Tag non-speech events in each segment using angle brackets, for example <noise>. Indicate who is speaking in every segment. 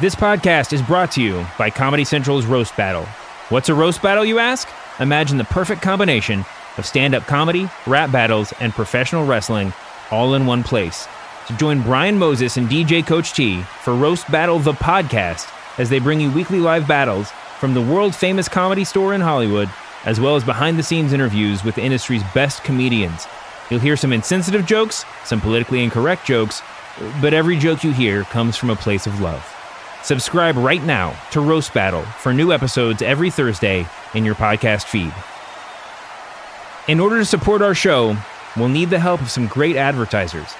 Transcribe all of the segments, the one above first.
Speaker 1: This podcast is brought to you by Comedy Central's Roast Battle. What's a roast battle, you ask? Imagine the perfect combination of stand up comedy, rap battles, and professional wrestling all in one place. So join Brian Moses and DJ Coach T for Roast Battle the Podcast as they bring you weekly live battles from the world famous comedy store in Hollywood, as well as behind the scenes interviews with the industry's best comedians. You'll hear some insensitive jokes, some politically incorrect jokes, but every joke you hear comes from a place of love. Subscribe right now to Roast Battle for new episodes every Thursday in your podcast feed. In order to support our show, we'll need the help of some great advertisers.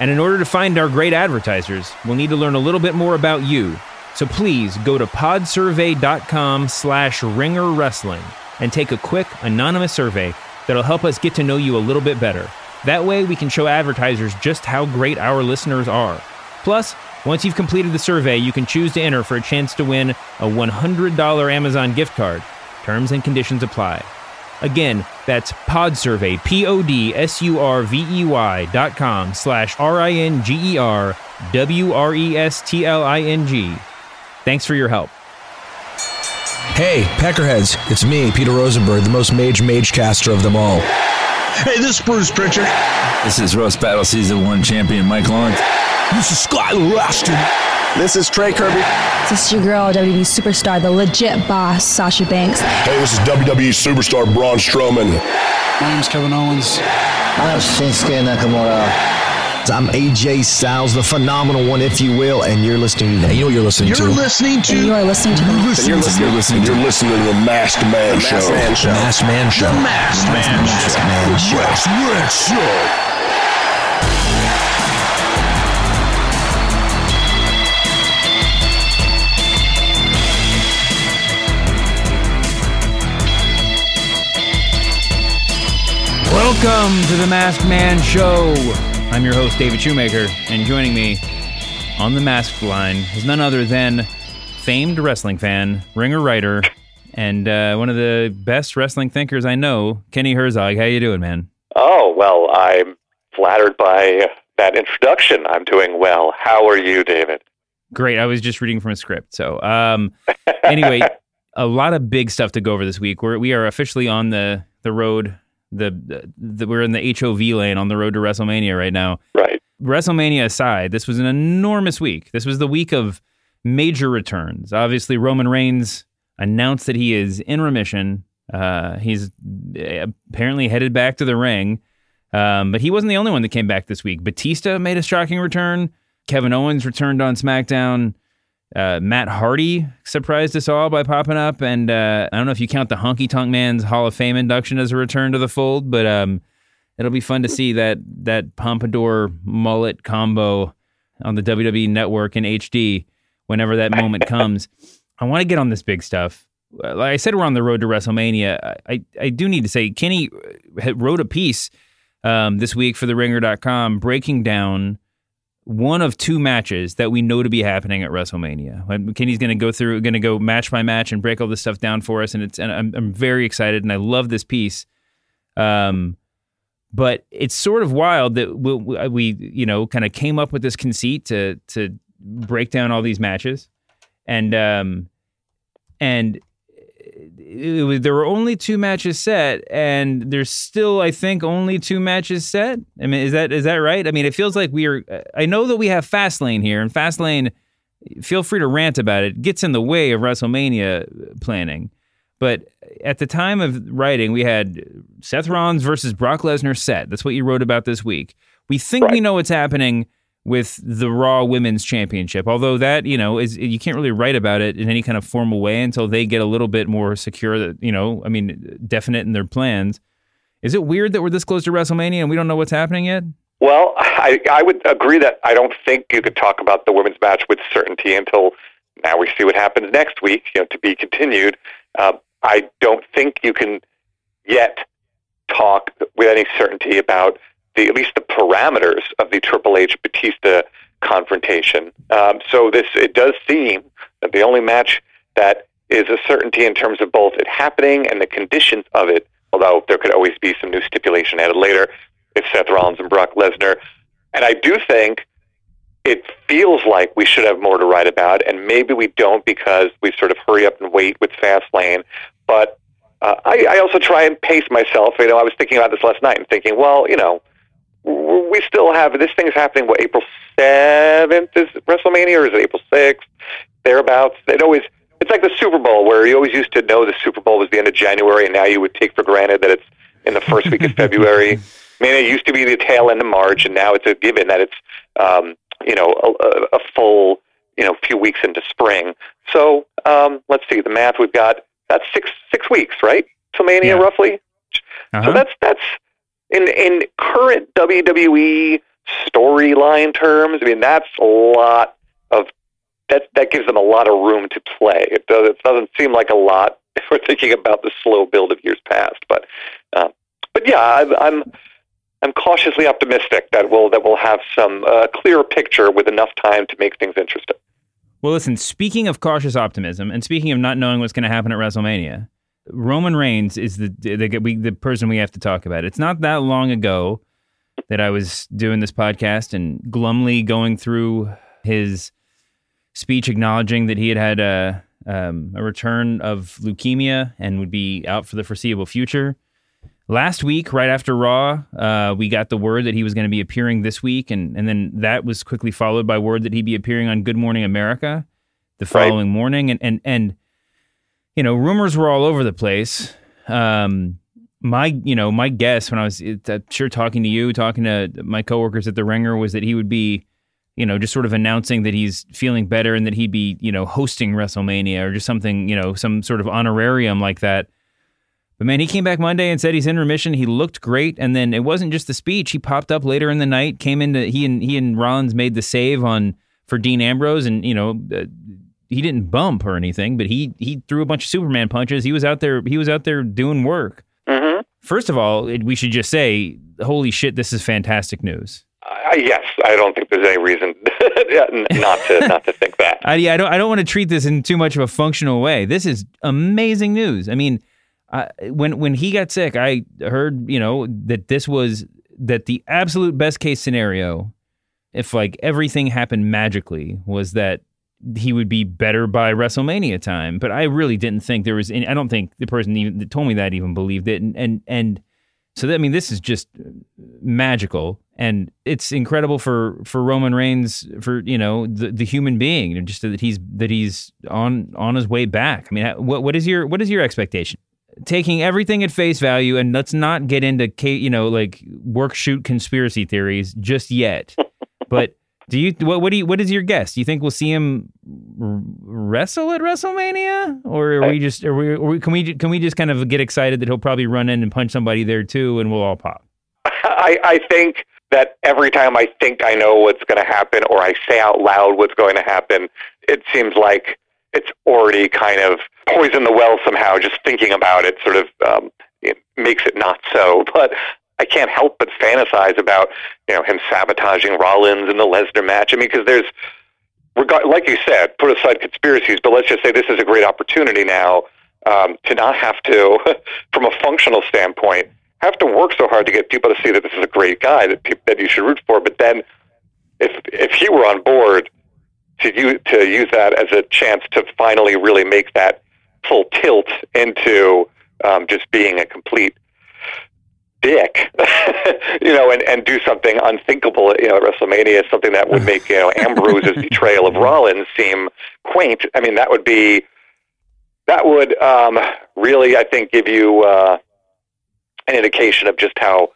Speaker 1: And in order to find our great advertisers, we'll need to learn a little bit more about you. So please go to podsurvey.com slash ringer wrestling and take a quick anonymous survey that'll help us get to know you a little bit better. That way we can show advertisers just how great our listeners are. Plus, once you've completed the survey, you can choose to enter for a chance to win a $100 Amazon gift card. Terms and conditions apply. Again, that's podsurvey, P-O-D-S-U-R-V-E-Y dot com slash R-I-N-G-E-R-W-R-E-S-T-L-I-N-G. Thanks for your help.
Speaker 2: Hey, Peckerheads, it's me, Peter Rosenberg, the most mage mage caster of them all.
Speaker 3: Hey, this is Bruce Pritchard.
Speaker 4: This is Roast Battle Season 1 champion Mike Lawrence.
Speaker 3: This is Skylar Aston.
Speaker 5: This is Trey Kirby.
Speaker 6: This is your girl, WWE superstar, the legit boss, Sasha Banks.
Speaker 7: Hey, this is WWE superstar Braun Strowman.
Speaker 8: My name's Kevin Owens.
Speaker 9: I'm Shinsuke Nakamura.
Speaker 2: I'm AJ Styles, the phenomenal one, if you will, and you're listening to. You know what you're listening to.
Speaker 3: You're
Speaker 2: to?
Speaker 3: listening to.
Speaker 6: You are listening to the
Speaker 7: And you're listening, to. you're listening, to. you're listening to the Masked Man
Speaker 5: The
Speaker 7: Show.
Speaker 5: Masked Man Show.
Speaker 2: Masked Man Show.
Speaker 3: The Masked Man
Speaker 2: Masked
Speaker 3: Show.
Speaker 2: Man Show.
Speaker 7: Masked Man Show.
Speaker 1: Welcome to the Masked Man Show. I'm your host, David Shoemaker, and joining me on the masked line is none other than famed wrestling fan, ringer writer, and uh, one of the best wrestling thinkers I know, Kenny Herzog. How you doing, man?
Speaker 10: Oh, well, I'm flattered by that introduction. I'm doing well. How are you, David?
Speaker 1: Great. I was just reading from a script. So, um, anyway, <laughs> a lot of big stuff to go over this week. We're we are officially on the the road. The, the, we're in the HOV lane on the road to WrestleMania right now.
Speaker 10: Right.
Speaker 1: WrestleMania aside, this was an enormous week. This was the week of major returns. Obviously, Roman Reigns announced that he is in remission. Uh, he's uh, apparently headed back to the ring. Um, but he wasn't the only one that came back this week. Batista made a shocking return. Kevin Owens returned on SmackDown. Uh, Matt Hardy surprised us all by popping up, and uh, I don't know if you count the Honky Tonk Man's Hall of Fame induction as a return to the fold, but um, it'll be fun to see that that pompadour mullet combo on the WWE Network in HD whenever that moment comes. I want to get on this big stuff. Uh, Like I said, we're on the road to WrestleMania. I, I do need to say, Kenny wrote a piece um, this week for TheRinger.com breaking down one of two matches that we know to be happening at WrestleMania. Kenny's going to go through, going to go match by match and break all this stuff down for us, and it's and I'm, I'm very excited and I love this piece. Um, but it's sort of wild that we, we you know kind of came up with this conceit to to break down all these matches, and um, and was, there were only two matches set, and there's still, I think, only two matches set. I mean, is that is that right? I mean, it feels like we are. I know that we have Fastlane here, and Fastlane. Feel free to rant about it. Gets in the way of WrestleMania planning, but at the time of writing, we had Seth Rollins versus Brock Lesnar set. That's what you wrote about this week. We think we know what's happening with the Raw Women's Championship. Although that, you know, is you can't really write about it in any kind of formal way until they get a little bit more secure that, you know, I mean, definite in their plans. Is it weird that we're this close to WrestleMania and we don't know what's happening yet?
Speaker 10: Well, I, I would agree that I don't think you could talk about the women's match with certainty until now we see what happens next week, you know, to be continued. Uh, I don't think you can yet talk with any certainty about the at least the parameters of the Triple H Batista confrontation. Um, so this it does seem that the only match that is a certainty in terms of both it happening and the conditions of it, although there could always be some new stipulation added later, is Seth Rollins and Brock Lesnar. And I do think it feels like we should have more to write about, and maybe we don't because we sort of hurry up and wait with Fastlane. But uh, I, I also try and pace myself. You know, I was thinking about this last night and thinking, well, you know, we still have this thing's happening. What April seventh is WrestleMania, or is it April sixth? Thereabouts. It always it's like the Super Bowl, where you always used to know the Super Bowl was the end of January, and now you would take for granted that it's in the first week of February. <laughs> I mean, it used to be the tail end of March, and now it's a given that it's um, you know a, a full you know few weeks into spring. So um, let's see the math. We've got that's six six weeks, right? WrestleMania yeah. roughly. Uh-huh. So that's that's in in current WWE storyline terms. I mean, that's a lot of that. That gives them a lot of room to play. It, does, it doesn't seem like a lot <laughs> if we're thinking about the slow build of years past. But uh, but yeah, I, I'm I'm cautiously optimistic that we'll that we'll have some uh, clearer picture with enough time to make things interesting.
Speaker 1: Well, listen. Speaking of cautious optimism, and speaking of not knowing what's going to happen at WrestleMania, Roman Reigns is the the, we, the person we have to talk about. It's not that long ago that I was doing this podcast and glumly going through his speech acknowledging that he had had a um, a return of leukemia and would be out for the foreseeable future. Last week, right after Raw, uh, we got the word that he was going to be appearing this week, and, and then that was quickly followed by word that he'd be appearing on Good Morning America the following right. morning. And, and and you know, rumors were all over the place. Um, my you know my guess when I was I'm sure talking to you, talking to my coworkers at the Ringer, was that he would be you know, just sort of announcing that he's feeling better and that he'd be, you know, hosting WrestleMania or just something, you know, some sort of honorarium like that. But man, he came back Monday and said he's in remission. He looked great, and then it wasn't just the speech. He popped up later in the night, came into he and he and Rollins made the save on for Dean Ambrose, and you know, uh, he didn't bump or anything, but he he threw a bunch of Superman punches. He was out there. He was out there doing work.
Speaker 10: Mm-hmm.
Speaker 1: First of all, we should just say, holy shit, this is fantastic news.
Speaker 10: Uh, yes, I don't think there's any reason <laughs> not to <laughs> not to think that.
Speaker 1: I, yeah, I don't. I don't want to treat this in too much of a functional way. This is amazing news. I mean, when when he got sick, I heard you know that this was that the absolute best case scenario, if like everything happened magically, was that he would be better by WrestleMania time. But I really didn't think there was any. I don't think the person even that told me that even believed it. And and and so that, I mean, this is just uh, magical and it's incredible for for Roman Reigns for you know the the human being just that he's that he's on on his way back. I mean, what what is your what is your expectation? Taking everything at face value, and let's not get into you know like work shoot conspiracy theories just yet. <laughs> but do you what what do you what is your guess? Do you think we'll see him wrestle at WrestleMania, or are we just are we, are we can we can we just kind of get excited that he'll probably run in and punch somebody there too, and we'll all pop? <laughs>
Speaker 10: I, I think that every time I think I know what's going to happen or I say out loud what's going to happen, it seems like it's already kind of poisoned the well somehow. Just thinking about it sort of um, it makes it not so. <laughs> But I can't help but fantasize about you know him sabotaging Rollins in the Lesnar match. I mean, because there's, like you said, put aside conspiracies, but let's just say this is a great opportunity now um, to not have to, <laughs> from a functional standpoint, have to work so hard to get people to see that this is a great guy that pe- that you should root for. But then, if if he were on board to use to use that as a chance to finally really make that full tilt into um, just being a complete dick, <laughs> you know, and, and do something unthinkable, you know, at WrestleMania, something that would make, you know, Ambrose's <laughs> betrayal of Rollins seem quaint. I mean, that would be, that would um, really, I think, give you uh, an indication of just how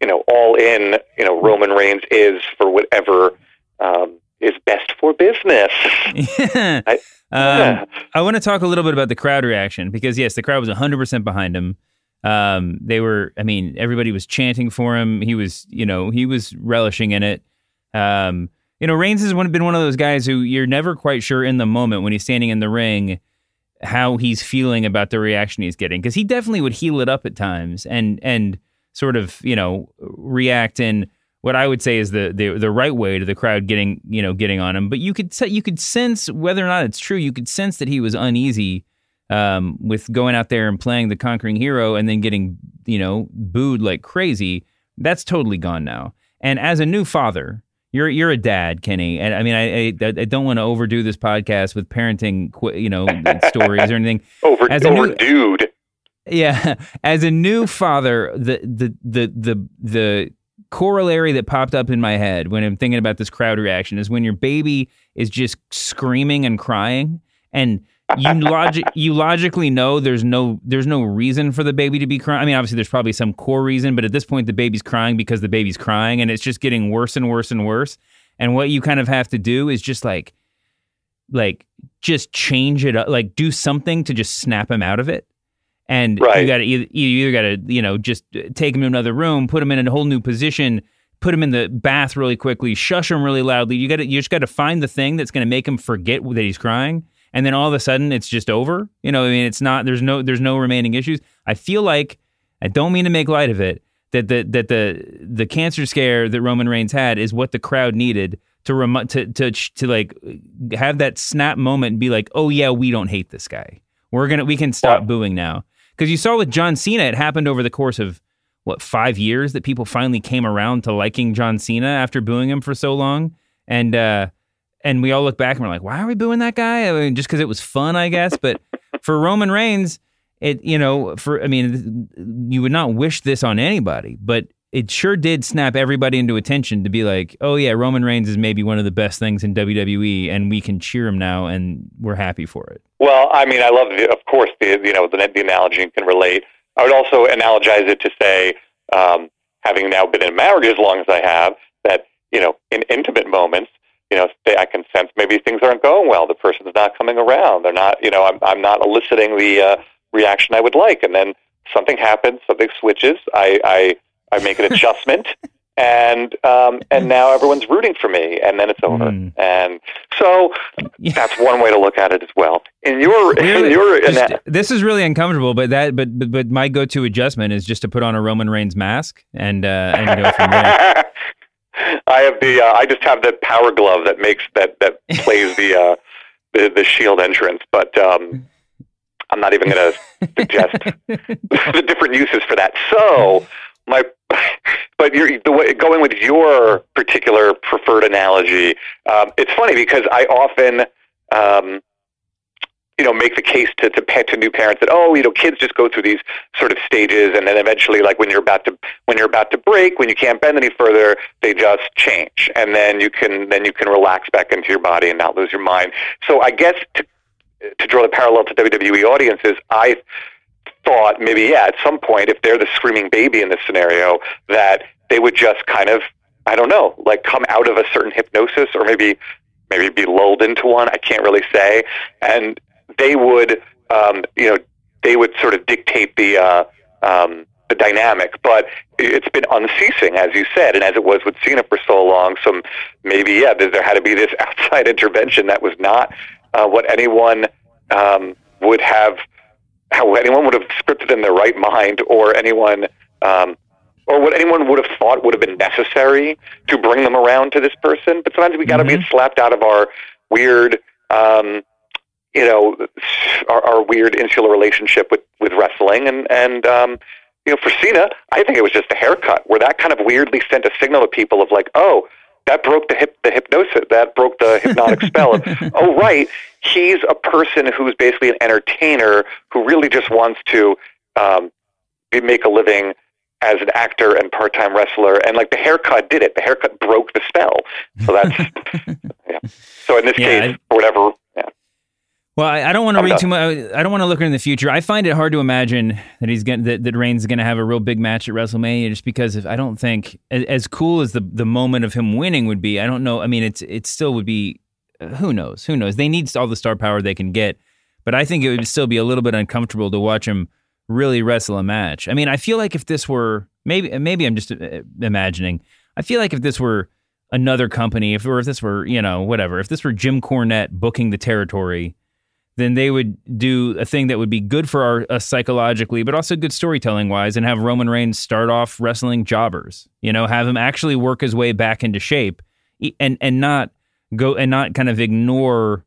Speaker 10: you know all in you know Roman Reigns is for whatever um, is best for business.
Speaker 1: Yeah. <laughs> I, um, yeah. I want to talk a little bit about the crowd reaction because yes, the crowd was 100% behind him. Um, they were, I mean, everybody was chanting for him. He was, you know, he was relishing in it. Um, you know, Reigns has been one of those guys who you're never quite sure in the moment when he's standing in the ring how he's feeling about the reaction he's getting because he definitely would heal it up at times and and sort of you know react in what I would say is the, the the right way to the crowd getting you know getting on him. But you could you could sense whether or not it's true. You could sense that he was uneasy um, with going out there and playing the conquering hero and then getting you know booed like crazy. That's totally gone now. And as a new father, you're you're a dad, Kenny, and I mean, I I, I don't want to overdo this podcast with parenting, you know, stories or anything. <laughs>
Speaker 10: Over, as a new, dude.
Speaker 1: Yeah, <laughs> as a new father, the the the the the corollary that popped up in my head when I'm thinking about this crowd reaction is when your baby is just screaming and crying and you logic you logically know there's no there's no reason for the baby to be crying. I mean, obviously there's probably some core reason, but at this point the baby's crying because the baby's crying and it's just getting worse and worse and worse. And what you kind of have to do is just like like just change it up, like do something to just snap him out of it. And right. you got to either, you either got to you know just uh, take him to another room, put him in a whole new position, put him in the bath really quickly, shush him really loudly. You got to you just got to find the thing that's going to make him forget that he's crying and then all of a sudden it's just over. You know, I mean, it's not. There's no. There's no remaining issues. I feel like I don't mean to make light of it. That the that the the cancer scare that Roman Reigns had is what the crowd needed to rem- to to to like have that snap moment and be like, oh yeah, we don't hate this guy. We're gonna we can stop booing now because you saw with John Cena, it happened over the course of what five years that people finally came around to liking John Cena after booing him for so long, and uh, and we all look back and we're like, why are we booing that guy? I mean, just because it was fun, I guess. But <laughs> for Roman Reigns, it you know, for I mean, you would not wish this on anybody, but it sure did snap everybody into attention to be like, oh yeah, Roman Reigns is maybe one of the best things in WWE, and we can cheer him now, and we're happy for it.
Speaker 10: Well, I mean, I love, the, of course, the you know the, the analogy can relate. I would also analogize it to say, um, having now been in marriage as long as I have, that you know, in intimate moments, you know, they, I can sense maybe things aren't going well. The person's not coming around. They're not, you know, I'm, I'm not eliciting the uh, reaction I would like. And then something happens, something switches. I, I, I make an <laughs> adjustment. and um, and now everyone's rooting for me, and then it's over. Mm. And so that's one way to look at it as well. In your, really, in your, in
Speaker 1: that, this is really uncomfortable, but that, but, but but my go-to adjustment is just to put on a Roman Reigns mask and uh, and go from there. <laughs>
Speaker 10: I have the uh, I just have the power glove that makes that that plays the uh, the, the shield entrance, but um, I'm not even going to suggest <laughs> the different uses for that. So my but you're the way going with your particular preferred analogy. Um, it's funny because I often um, you know, make the case to, to, to new parents that, oh, you know, kids just go through these sort of stages and then eventually like when you're about to, when you're about to break, when you can't bend any further, they just change. And then you can, then you can relax back into your body and not lose your mind. So I guess to, to draw the parallel to WWE audiences, I thought maybe, yeah, at some point, if they're the screaming baby in this scenario, that they would just kind of, I don't know, like come out of a certain hypnosis or maybe maybe be lulled into one. I can't really say. And they would, um, you know, they would sort of dictate the uh, um, the dynamic. But it's been unceasing, as you said, and as it was with Cena for so long. So maybe, yeah, there had to be this <laughs> outside intervention that was not uh, what anyone um, would have, how anyone would have scripted in their right mind, or anyone. Um, or what anyone would have thought would have been necessary to bring them around to this person, but sometimes we got to mm-hmm. be slapped out of our weird um, you know, our, our weird insular relationship with, with wrestling. And, and um, you know, for Cena, I think it was just a haircut where that kind of weirdly sent a signal to people of like, oh, that broke the hip, the hypnosis, that broke the hypnotic <laughs> spell. Of, oh, right, he's a person who's basically an entertainer who really just wants to um, be, make a living as an actor and part-time wrestler. And like the haircut did it. The haircut broke the spell. So that's <laughs> yeah. So in this yeah, case, I, whatever
Speaker 1: well, I, I don't want to read too much. I don't want to look in the future. I find it hard to imagine that he's going that, that Reigns is going to have a real big match at WrestleMania, just because if I don't think as cool as the the moment of him winning would be. I don't know. I mean, it's it still would be. Uh, who knows? Who knows? They need all the star power they can get, but I think it would still be a little bit uncomfortable to watch him really wrestle a match. I mean, I feel like if this were maybe maybe I'm just uh, imagining. I feel like if this were another company, if or if this were you know whatever, if this were Jim Cornette booking the territory then they would do a thing that would be good for our, us psychologically, but also good storytelling wise, and have Roman Reigns start off wrestling jobbers. You know, have him actually work his way back into shape, and and not go and not kind of ignore,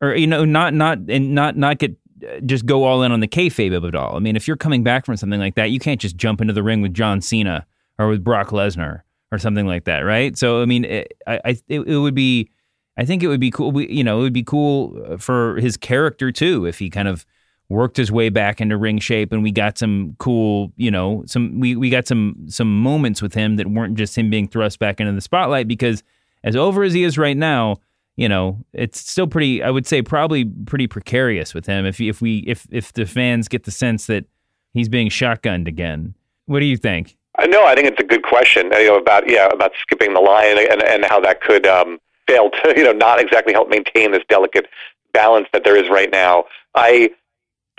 Speaker 1: or you know, not not and not not get uh, just go all in on the kayfabe of it all. I mean, if you're coming back from something like that, you can't just jump into the ring with John Cena or with Brock Lesnar or something like that, right? So I mean, it, I, I it, it would be, I think it would be cool. You know, it would be cool for his character too if he kind of worked his way back into ring shape and we got some cool, you know, some we we got some some moments with him that weren't just him being thrust back into the spotlight because as over as he is right now, you know, it's still pretty I would say probably pretty precarious with him if if we if if the fans get the sense that he's being shotgunned again. What do you think?
Speaker 10: Uh, no, I think it's a good question. You know about yeah about skipping the line and and how that could um, fail to <laughs> you know not exactly help maintain this delicate balance that there is right now. I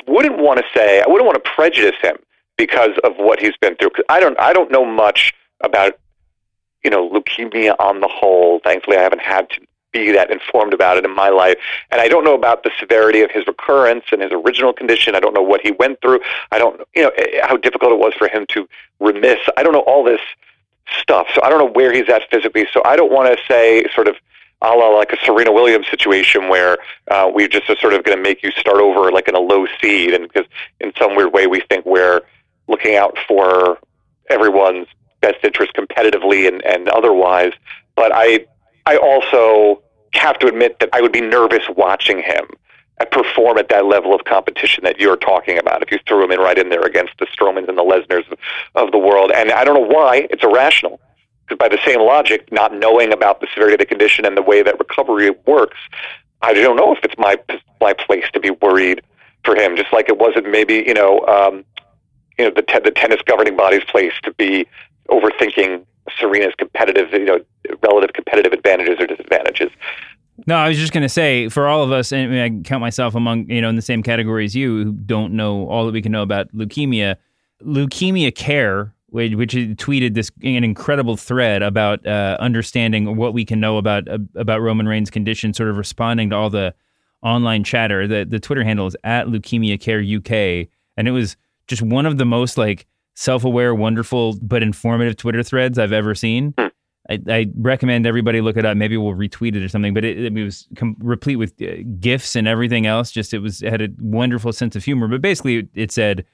Speaker 10: wouldn't want to say I wouldn't want to prejudice him because of what he's been through. Cause I don't I don't know much about you know leukemia on the whole. Thankfully, I haven't had to be that informed about it in my life, and I don't know about the severity of his recurrence and his original condition. I don't know what he went through. I don't you know eh, how difficult it was for him to remiss. I don't know all this stuff, so I don't know where he's at physically. So I don't want to say sort of a la like a Serena Williams situation where uh, we just are sort of going to make you start over like in a low seed, and because in some weird way we think we're looking out for everyone's best interest competitively and, and otherwise. But I I also have to admit that I would be nervous watching him perform at that level of competition that you're talking about. If you threw him in right in there against the Strowmans and the Lesnars of the world, and I don't know why it's irrational by the same logic, not knowing about the severity of the condition and the way that recovery works, I don't know if it's my my place to be worried for him. Just like it wasn't maybe you know um, you know the te- the tennis governing body's place to be overthinking Serena's competitive you know relative competitive advantages or disadvantages.
Speaker 1: No, I was just going to say for all of us, and I, mean, I count myself among you know in the same category as you who don't know all that we can know about leukemia. Leukemia Care which tweeted this an incredible thread about uh, understanding what we can know about uh, about Roman Reigns' condition, sort of responding to all the online chatter. The the Twitter handle is at Leukemia Care UK, and it was just one of the most like self-aware, wonderful but informative Twitter threads I've ever seen. Hmm. I, I, recommend everybody look it up. Maybe we'll retweet it or something. But it, it was com- replete with uh, gifs and everything else. Just it was it had a wonderful sense of humor. But basically, it, it said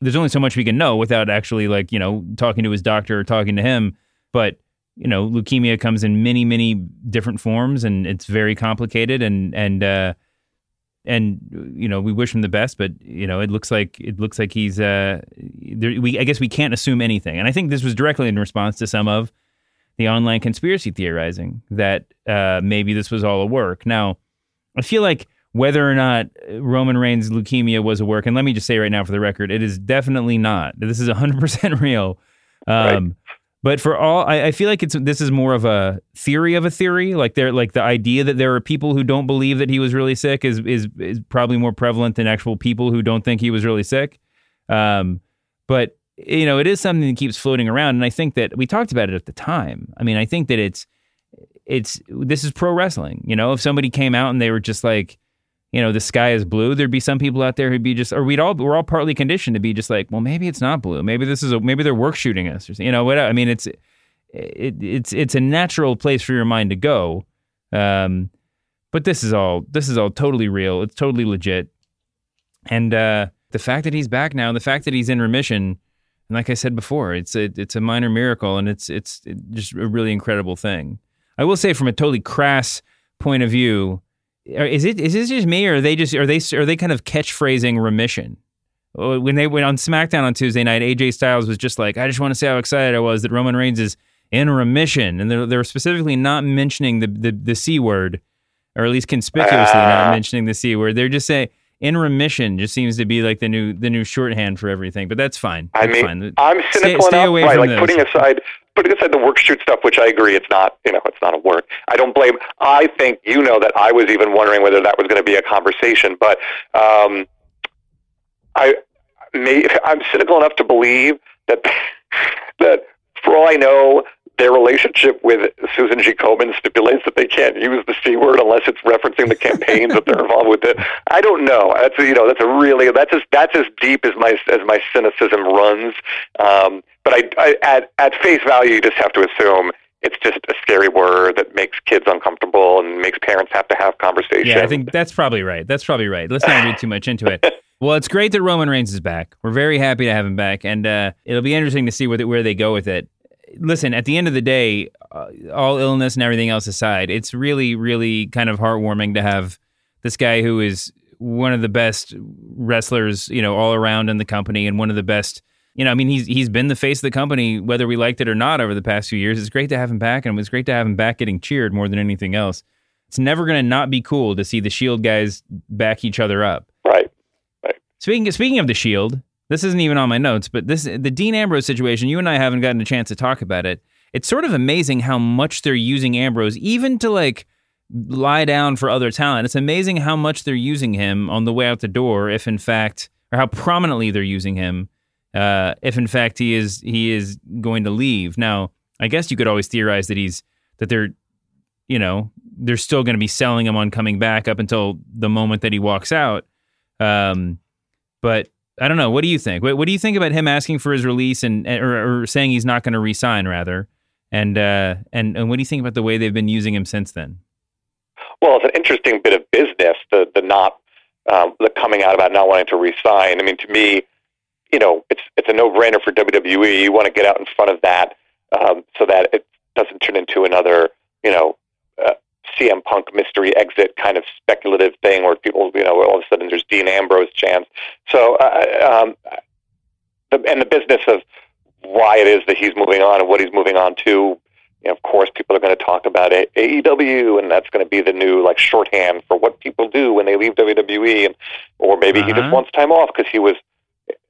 Speaker 1: there's only so much we can know without actually like you know talking to his doctor or talking to him. But you know leukemia comes in many many different forms and it's very complicated and and uh and you know we wish him the best but you know it looks like it looks like he's uh there, we i guess we can't assume anything. And i think this was directly in response to some of the online conspiracy theorizing that uh maybe this was all a work. Now i feel like whether or not Roman Reigns' leukemia was a work. And let me just say right now, for the record, it is definitely not. This is 100% <laughs> real. Um, right. But for all, I, I, feel like it's this is more of a theory of a theory. Like there, like the idea that there are people who don't believe that he was really sick is is is probably more prevalent than actual people who don't think he was really sick. Um, but you know, it is something that keeps floating around, and I think that we talked about it at the time. I mean, I think that it's it's this is pro wrestling. You know, if somebody came out and they were just like you know the sky is blue there'd be some people out there who'd be just or we'd all we're all partly conditioned to be just like well maybe it's not blue. Maybe this is a maybe they're work shooting us or you know what i mean it's it, it's it's a natural place for your mind to go. Um, but this is all this is all totally real. It's totally legit. And uh, the fact that he's back now the fact that he's in remission and like i said before it's a it's a minor miracle and it's it's just a really incredible thing. I will say from a totally crass point of view is it is this just me or are they just are they are they kind of catchphrasing remission? Uh, when they went on SmackDown on Tuesday night, AJ Styles was just like, "I just want to say how excited I was that Roman Reigns is in remission," and they're, they're specifically not mentioning the, the the c word, or at least conspicuously uh, not mentioning the c word. They're just saying in remission just seems to be like the new the new shorthand for everything, but that's fine. That's
Speaker 10: I mean,
Speaker 1: fine.
Speaker 10: I'm cynical
Speaker 1: stay, stay
Speaker 10: enough,
Speaker 1: away
Speaker 10: right,
Speaker 1: from
Speaker 10: like
Speaker 1: those.
Speaker 10: putting aside putting aside the work shoot stuff, which I agree, it's not you know it's not a work. I don't blame. I think you know that I was even wondering whether that was going to be a conversation, but um, I may, I'm cynical enough to believe that <laughs> that for all I know, their relationship with Susan G. Komen stipulates that they can't use the c word unless it's referencing the campaigns that they're involved with. It. I don't know. That's you know that's a really that's as that's as deep as my as my cynicism runs. Um, but I, I at at face value, you just have to assume it's just a scary word that makes kids uncomfortable and makes parents have to have conversations.
Speaker 1: Yeah, I think that's probably right. That's probably right. Let's not read too much into it. <laughs> Well, it's great that Roman Reigns is back. We're very happy to have him back, and uh, it'll be interesting to see where, where they go with it listen, at the end of the day, uh, all illness and everything else aside, it's really, really kind of heartwarming to have this guy who is one of the best wrestlers, you know, all around in the company and one of the best. You know, I mean, he's he's been the face of the company, whether we liked it or not, over the past few years. It's great to have him back, and it was great to have him back getting cheered more than anything else. It's never going to not be cool to see the Shield guys back each other up.
Speaker 10: Right. Right.
Speaker 1: Speaking speaking of the Shield, this isn't even on my notes, but this the Dean Ambrose situation. You and I haven't gotten a chance to talk about it. It's sort of amazing how much they're using Ambrose, even to like lie down for other talent. It's amazing how much they're using him on the way out the door, if in fact, or how prominently they're using him, uh, if in fact he is he is going to leave. Now, I guess you could always theorize that he's that they're, you know, they're still going to be selling him on coming back up until the moment that he walks out. Um, but I don't know. What do you think? What, what do you think about him asking for his release and or, or saying he's not going to resign rather? And uh, and and what do you think about the way they've been using him since then?
Speaker 10: Well, it's an interesting bit of business. The the not um, the coming out about not wanting to resign. I mean, to me, you know, it's it's a no brainer for WWE. You want to get out in front of that um, so that it doesn't turn into another, you know, uh, CM Punk mystery exit kind of speculative thing where people, you know, all of a sudden there's Dean Ambrose chance. So, uh, um, the, and the business of why it is that he's moving on and what he's moving on to. You know, of course, people are going to talk about A- AEW, and that's going to be the new like shorthand for what people do when they leave WWE, and or maybe uh-huh. he just wants time off because he was,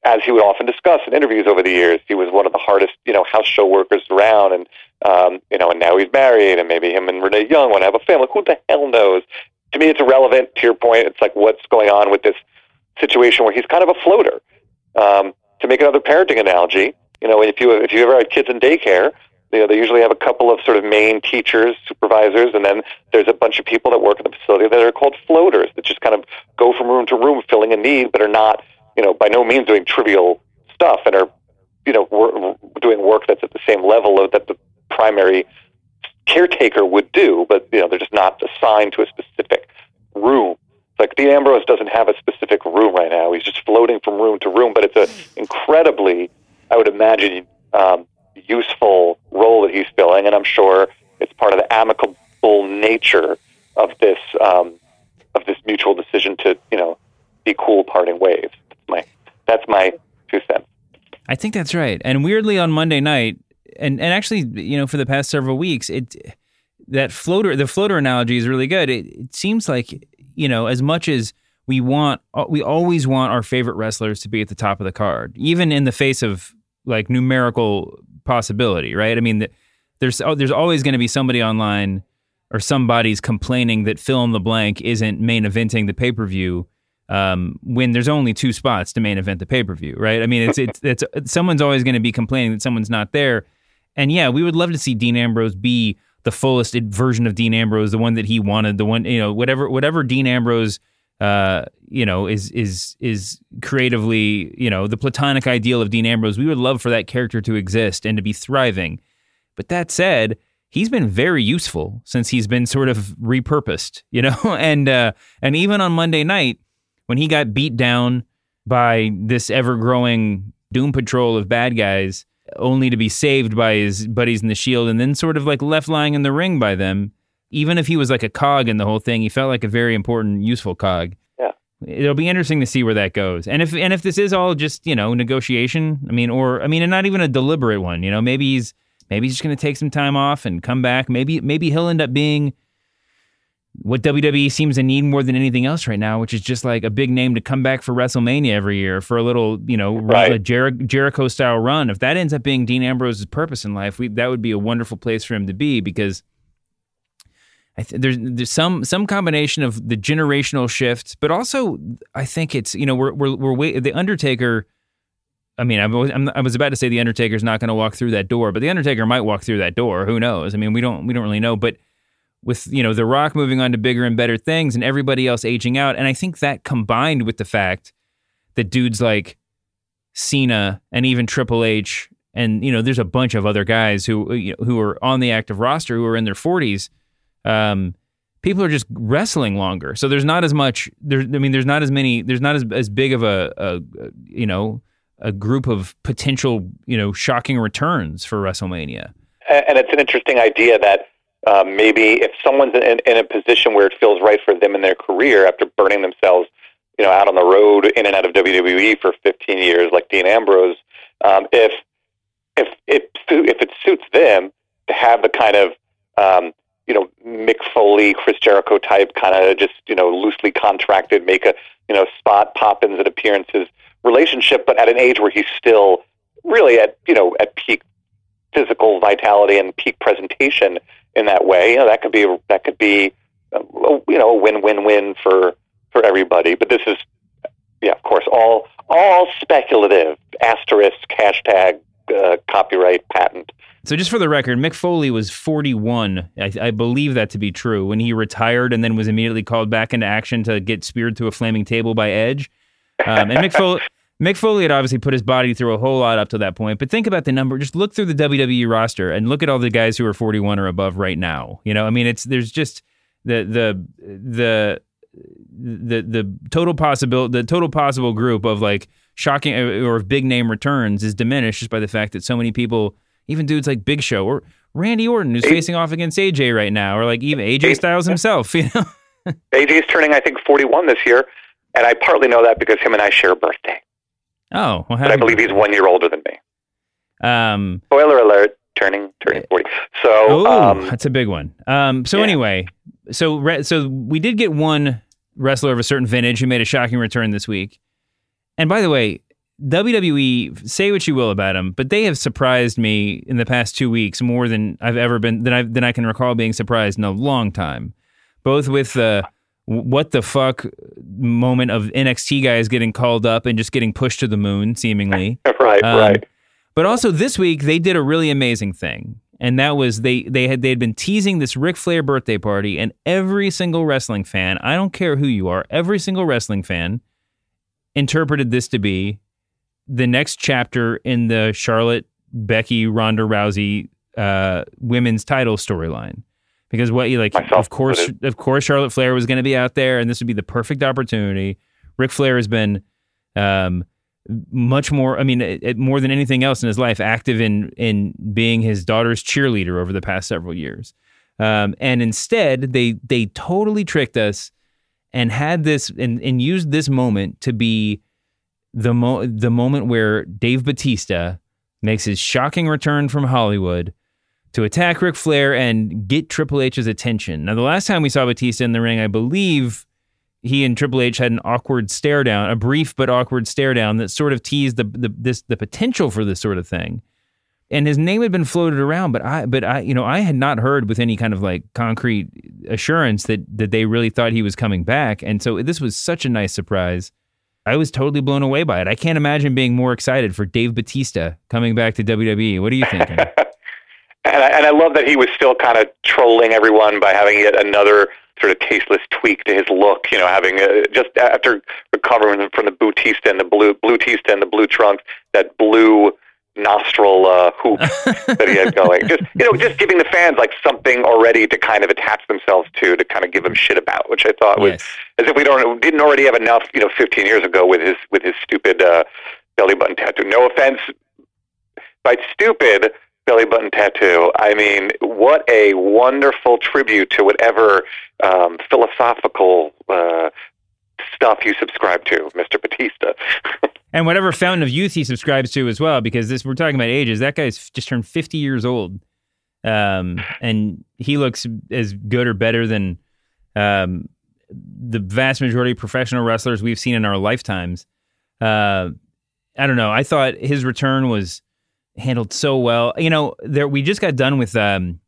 Speaker 10: as he would often discuss in interviews over the years, he was one of the hardest, you know, house show workers around, and um, you know, and now he's married, and maybe him and Renee Young want to have a family. Who the hell knows? To me, it's irrelevant. To your point, it's like what's going on with this situation where he's kind of a floater. Um, to make another parenting analogy, you know, if you if you ever had kids in daycare, you know, they usually have a couple of sort of main teachers, supervisors, and then there's a bunch of people that work in the facility that are called floaters that just kind of go from room to room filling a need, but are not, you know, by no means doing trivial stuff and are, you know, wor- doing work that's at the same level of that the primary caretaker would do, but you know, they're just not assigned to a specific room. Like Dean Ambrose doesn't have a specific room right now. He's just floating from room to room, but it's an incredibly, I would imagine, um, useful role that he's filling, and I'm sure it's part of the amicable nature of this um, of this mutual decision to you know be cool parting ways. That's my two cents.
Speaker 1: I think that's right. And weirdly, on Monday night, and and actually, you know, for the past several weeks, it that floater the floater analogy is really good. It, it seems like you know as much as we want uh, we always want our favorite wrestlers to be at the top of the card, even in the face of like numerical possibility, right? I mean, there's oh, there's always going to be somebody online or somebody's complaining that fill in the blank isn't main eventing the pay per view um, when there's only two spots to main event the pay per view, right? I mean, it's, it's it's someone's always going to be complaining that someone's not there, and yeah, we would love to see Dean Ambrose be the fullest version of Dean Ambrose, the one that he wanted, the one you know, whatever whatever Dean Ambrose uh, you know, is is is creatively, you know, the platonic ideal of Dean Ambrose. We would love for that character to exist and to be thriving. But that said, he's been very useful since he's been sort of repurposed, you know, <laughs> and uh, and even on Monday night when he got beat down by this ever growing doom patrol of bad guys, only to be saved by his buddies in the Shield, and then sort of like left lying in the ring by them even if he was like a cog in the whole thing, he felt like a very important, useful cog.
Speaker 10: Yeah.
Speaker 1: It'll be interesting to see where that goes. And if and if this is all just, you know, negotiation, I mean, or I mean, and not even a deliberate one, you know, maybe he's maybe he's just gonna take some time off and come back. Maybe maybe he'll end up being what WWE seems to need more than anything else right now, which is just like a big name to come back for WrestleMania every year for a little, you know,
Speaker 10: right.
Speaker 1: a Jer- Jericho style run. If that ends up being Dean Ambrose's purpose in life, we, that would be a wonderful place for him to be because th- there's there's some some combination of the generational shift, but also I think it's you know we're we're we're wait, the Undertaker. I mean, I was, I was about to say the Undertaker's not going to walk through that door, but the Undertaker might walk through that door. Who knows? I mean, we don't we don't really know. But with you know The Rock moving on to bigger and better things, and everybody else aging out, and I think that combined with the fact that dudes like Cena and even Triple H, and you know, there's a bunch of other guys who you know, who are on the active roster who are in their 40s um, people are just wrestling longer. So there's not as much. There, I mean, there's not as many. There's not as as big of a, a you know a group of potential, you know, shocking returns for WrestleMania.
Speaker 10: And it's an interesting idea that uh, maybe if someone's in, in a position where it feels right for them in their career after burning themselves, you know, out on the road in and out of WWE for 15 years, like Dean Ambrose, um, if if it if it suits them to have the kind of um, you know Mick Foley, Chris Jericho type kind of just you know loosely contracted, make a you know spot pop-ins and appearances relationship, but at an age where he's still really at you know at peak physical vitality and peak presentation in that way. You know that could be that could be a, you know a win-win-win for for everybody. But this is yeah, of course, all all speculative. Asterisk hashtag uh, copyright patent.
Speaker 1: So, just for the record, Mick Foley was 41. I, I, believe that to be true when he retired and then was immediately called back into action to get speared to a flaming table by Edge. Um, and Mick Foley, Mick Foley had obviously put his body through a whole lot up to that point. But think about the number. Just look through the WWE roster and look at all the guys who are 41 or above right now. You know, I mean, it's there's just the the the the the total possible the total possible group of like shocking uh, or big name returns is diminished just by the fact that so many people, even dudes like Big Show or Randy Orton, who's facing off against AJ right now, or like even AJ Styles himself, <laughs> you know.
Speaker 10: AJ's turning, I think, 41 this year, and I partly know that because him and I share a birthday.
Speaker 1: Oh, well,
Speaker 10: but I believe he's one year older than me.
Speaker 1: Um,
Speaker 10: Spoiler alert: turning turning 40. So,
Speaker 1: oh,
Speaker 10: um,
Speaker 1: that's a big one. Um, so
Speaker 10: yeah.
Speaker 1: anyway, so so we did get one wrestler of a certain vintage who made a shocking return this week. And by the way, WWE, say what you will about them, but they have surprised me in the past two weeks more than I've ever been than I than I can recall being surprised in a long time. Both with the what the fuck moment of NXT guys getting called up and just getting pushed to the moon, seemingly. <laughs>
Speaker 10: right, um, right.
Speaker 1: But also this week they did a really amazing thing, and that was they they had they had been teasing this Ric Flair birthday party, and every single wrestling fan, I don't care who you are, every single wrestling fan interpreted this to be the next chapter in the Charlotte, Becky, Ronda Rousey uh, women's title storyline. Because what you like,
Speaker 10: Myself
Speaker 1: of course, of course, Charlotte Flair was going to be out there, and this would be the perfect opportunity. Ric Flair has been um, much more. I mean, it, it, more than anything else in his life, active in in being his daughter's cheerleader over the past several years. Um, and instead, they they totally tricked us and had this and, and used this moment to be the mo- the moment where Dave Batista makes his shocking return from Hollywood to attack Ric Flair and get Triple H's attention. Now, the last time we saw Batista in the ring, I believe he and Triple H had an awkward stare down, a brief but awkward stare down that sort of teased the the this the potential for this sort of thing. And his name had been floated around, but I but I you know I had not heard with any kind of like concrete assurance that that they really thought he was coming back. And so this was such a nice surprise. I was totally blown away by it. I can't imagine being more excited for Dave Batista coming back to WWE. What are you thinking? <laughs>
Speaker 10: and, I, and I love that he was still kind of trolling everyone by having yet another sort of tasteless tweak to his look. You know, having a, just after recovering from the Batista and the blue blue and the blue trunks, that blue nostril uh, hoop that he had going. Just you know, just giving the fans like something already to kind of attach themselves to, to kind of give them shit about, which I thought was
Speaker 1: Yes.
Speaker 10: as if we don't didn't already have enough, you know, 15 years ago with his with his stupid uh, belly button tattoo. No offense, by stupid belly button tattoo. I mean, what a wonderful tribute to whatever um, philosophical uh, stuff you subscribe to, Mr. Batista. <laughs>
Speaker 1: and whatever fountain of youth he subscribes to as well, because this we're talking about ages. That guy's just turned 50 years old. Um, and he looks as good or better than um, the vast majority of professional wrestlers we've seen in our lifetimes. Uh, I don't know. I thought his return was handled so well. You know, there we just got done with um,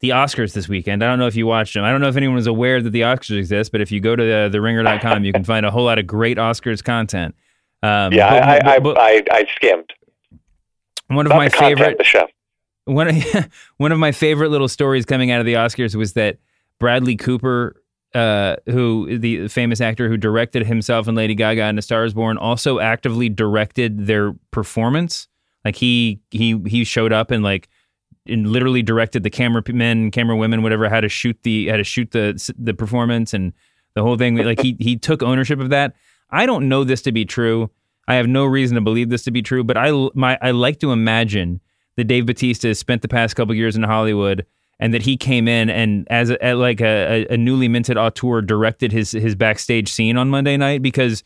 Speaker 1: the Oscars this weekend. I don't know if you watched them. I don't know if anyone was aware that the Oscars exist, but if you go to the, the ringer.com, you can find a whole lot of great Oscars content. Um,
Speaker 10: yeah,
Speaker 1: but-
Speaker 10: I, I,
Speaker 1: but-
Speaker 10: I, I skimmed.
Speaker 1: one of
Speaker 10: Not
Speaker 1: my
Speaker 10: content,
Speaker 1: favorite
Speaker 10: the show.
Speaker 1: one of, <laughs> one of my favorite little stories coming out of the Oscars was that Bradley Cooper, uh, who the famous actor who directed himself and Lady Gaga in A Star Is Born, also actively directed their performance. Like he he he showed up and like and literally directed the cameramen, camera women, whatever, how to shoot the how to shoot the the performance and the whole thing. Like he he took ownership of that. I don't know this to be true. I have no reason to believe this to be true, but I my I like to imagine that Dave Batista spent the past couple years in Hollywood and that he came in and as a, like a, a, newly minted auteur directed his his backstage scene on Monday night because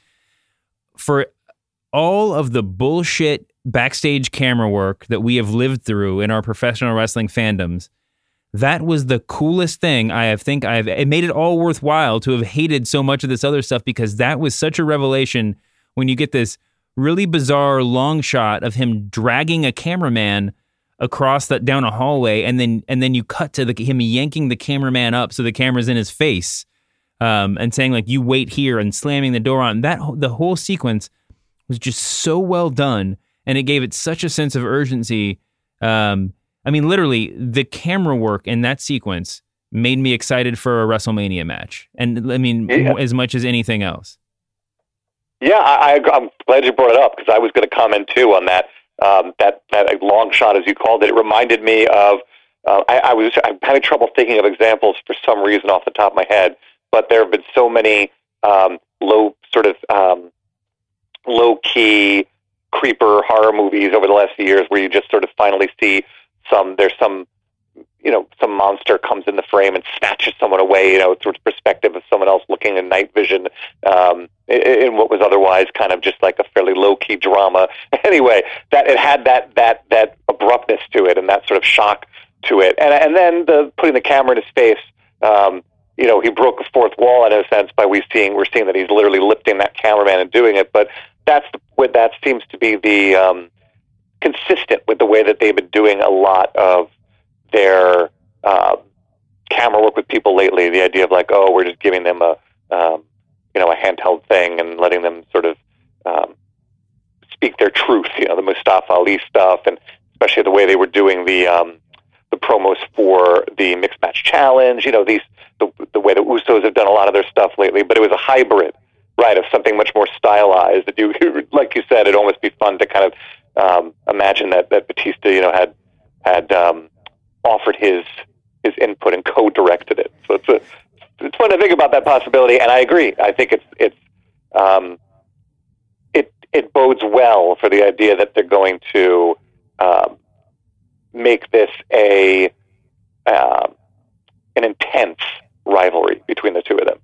Speaker 1: for all of the bullshit backstage camera work that we have lived through in our professional wrestling fandoms that was the coolest thing I have think I've it made it all worthwhile to have hated so much of this other stuff because that was such a revelation when you get this really bizarre long shot of him dragging a cameraman across that down a hallway and then and then you cut to the, him yanking the cameraman up so the camera's in his face um, and saying like you wait here and slamming the door on. That the whole sequence was just so well done and it gave it such a sense of urgency um, I mean, literally, the camera work in that sequence made me excited for a WrestleMania match, and I mean, yeah. as much as anything else.
Speaker 10: Yeah, I, am glad you brought it up because I was going to comment too on that. Um, that that long shot, as you called it, it reminded me of. Uh, I, I was I'm having trouble thinking of examples for some reason off the top of my head, but there have been so many um, low sort of um, low key creeper horror movies over the last few years where you just sort of finally see some there's some you know some monster comes in the frame and snatches someone away you know sort of perspective of someone else looking in night vision um in what was otherwise kind of just like a fairly low key drama. <laughs> Anyway that it had that that that abruptness to it and that sort of shock to it. And and then the putting the camera in his face um you know he broke a fourth wall in a sense by we seeing we're seeing that he's literally lifting that cameraman and doing it but that's what that seems to be the um consistent with the way that they've been doing a lot of their uh, camera work with people lately. The idea of like, oh, we're just giving them a um, you know a handheld thing and letting them sort of um, speak their truth. You know, the Mustafa Ali stuff, and especially the way they were doing the um, the promos for the mixed match challenge. You know, these the the way the Usos have done a lot of their stuff lately, but it was a hybrid. Right, of something much more stylized. That <laughs> you, like you said, it'd almost be fun to kind of um, imagine that that Batista, you know, had had um, offered his his input and co-directed it. So it's a it's fun to think about that possibility, and I agree. I think it's it's um, it it bodes well for the idea that they're going to um, make this a uh, an intense rivalry between the two of them.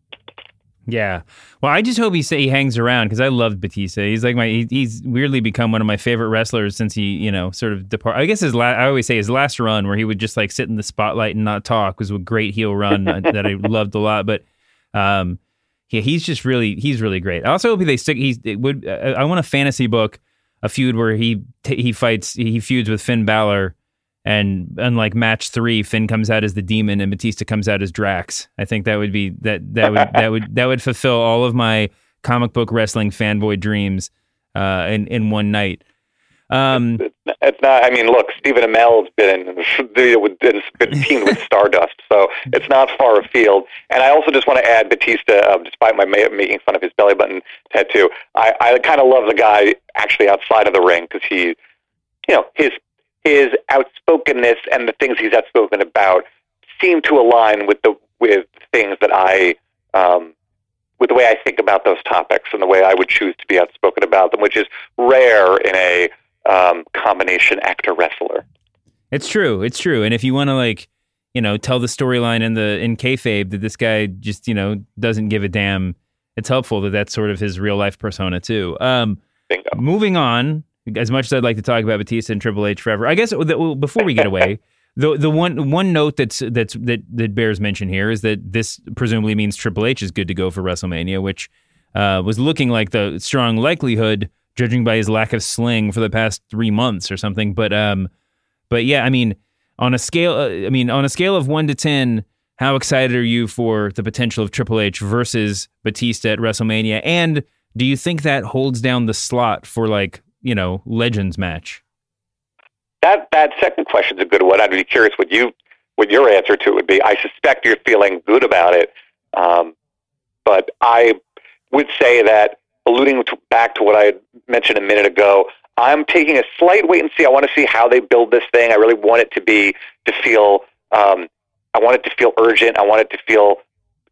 Speaker 1: Yeah. Well, I just hope he say he hangs around because I loved Batista. He's like my he, he's weirdly become one of my favorite wrestlers since he you know sort of depart. I guess his last I always say his last run where he would just like sit in the spotlight and not talk was a great heel run that I <laughs> loved a lot. But um, yeah, he's just really he's really great. I also hope they stick. He's it would uh, I want a fantasy book, a feud where he he fights he feuds with Finn Balor and unlike match three, Finn comes out as the demon and Batista comes out as Drax. I think that would be that that would that would that would fulfill all of my comic book wrestling fanboy dreams uh, in in one night.
Speaker 10: Um, it's, not. I mean, look, Stephen Amell's been <laughs> been, been teamed with Stardust, so it's not far afield. And I also just want to add Batista, uh, despite my making fun of his belly button tattoo, I, I kind of love the guy actually outside of the ring because he, you know, his his outspokenness and the things he's outspoken about seem to align with the with things that I um, with the way I think about those topics and the way I would choose to be outspoken about them, which is rare in a um, combination actor wrestler.
Speaker 1: It's true. It's true. And if you want to like, you know, tell the storyline in the in kayfabe that this guy just you know doesn't give a damn, it's helpful that that's sort of his real life persona too. Um,
Speaker 10: Bingo.
Speaker 1: Moving on, as much as I'd like to talk about Batista and Triple H forever, I guess before we get away, <laughs> the the one one note that's that's that that bears mention here is that this presumably means Triple H is good to go for WrestleMania, which uh, was looking like the strong likelihood, judging by his lack of sling for the past three months or something. But um, but yeah, I mean, on a scale, uh, I mean, on a scale of one to ten. How excited are you for the potential of Triple H versus Batista at WrestleMania? And do you think that holds down the slot for like you know legends match?
Speaker 10: That that second question is a good one. I'd be curious what you what your answer to it would be. I suspect you're feeling good about it, um, but I would say that alluding to, back to what I mentioned a minute ago, I'm taking a slight wait and see. I want to see how they build this thing. I really want it to be to feel. Um, I want it to feel urgent. I want it to feel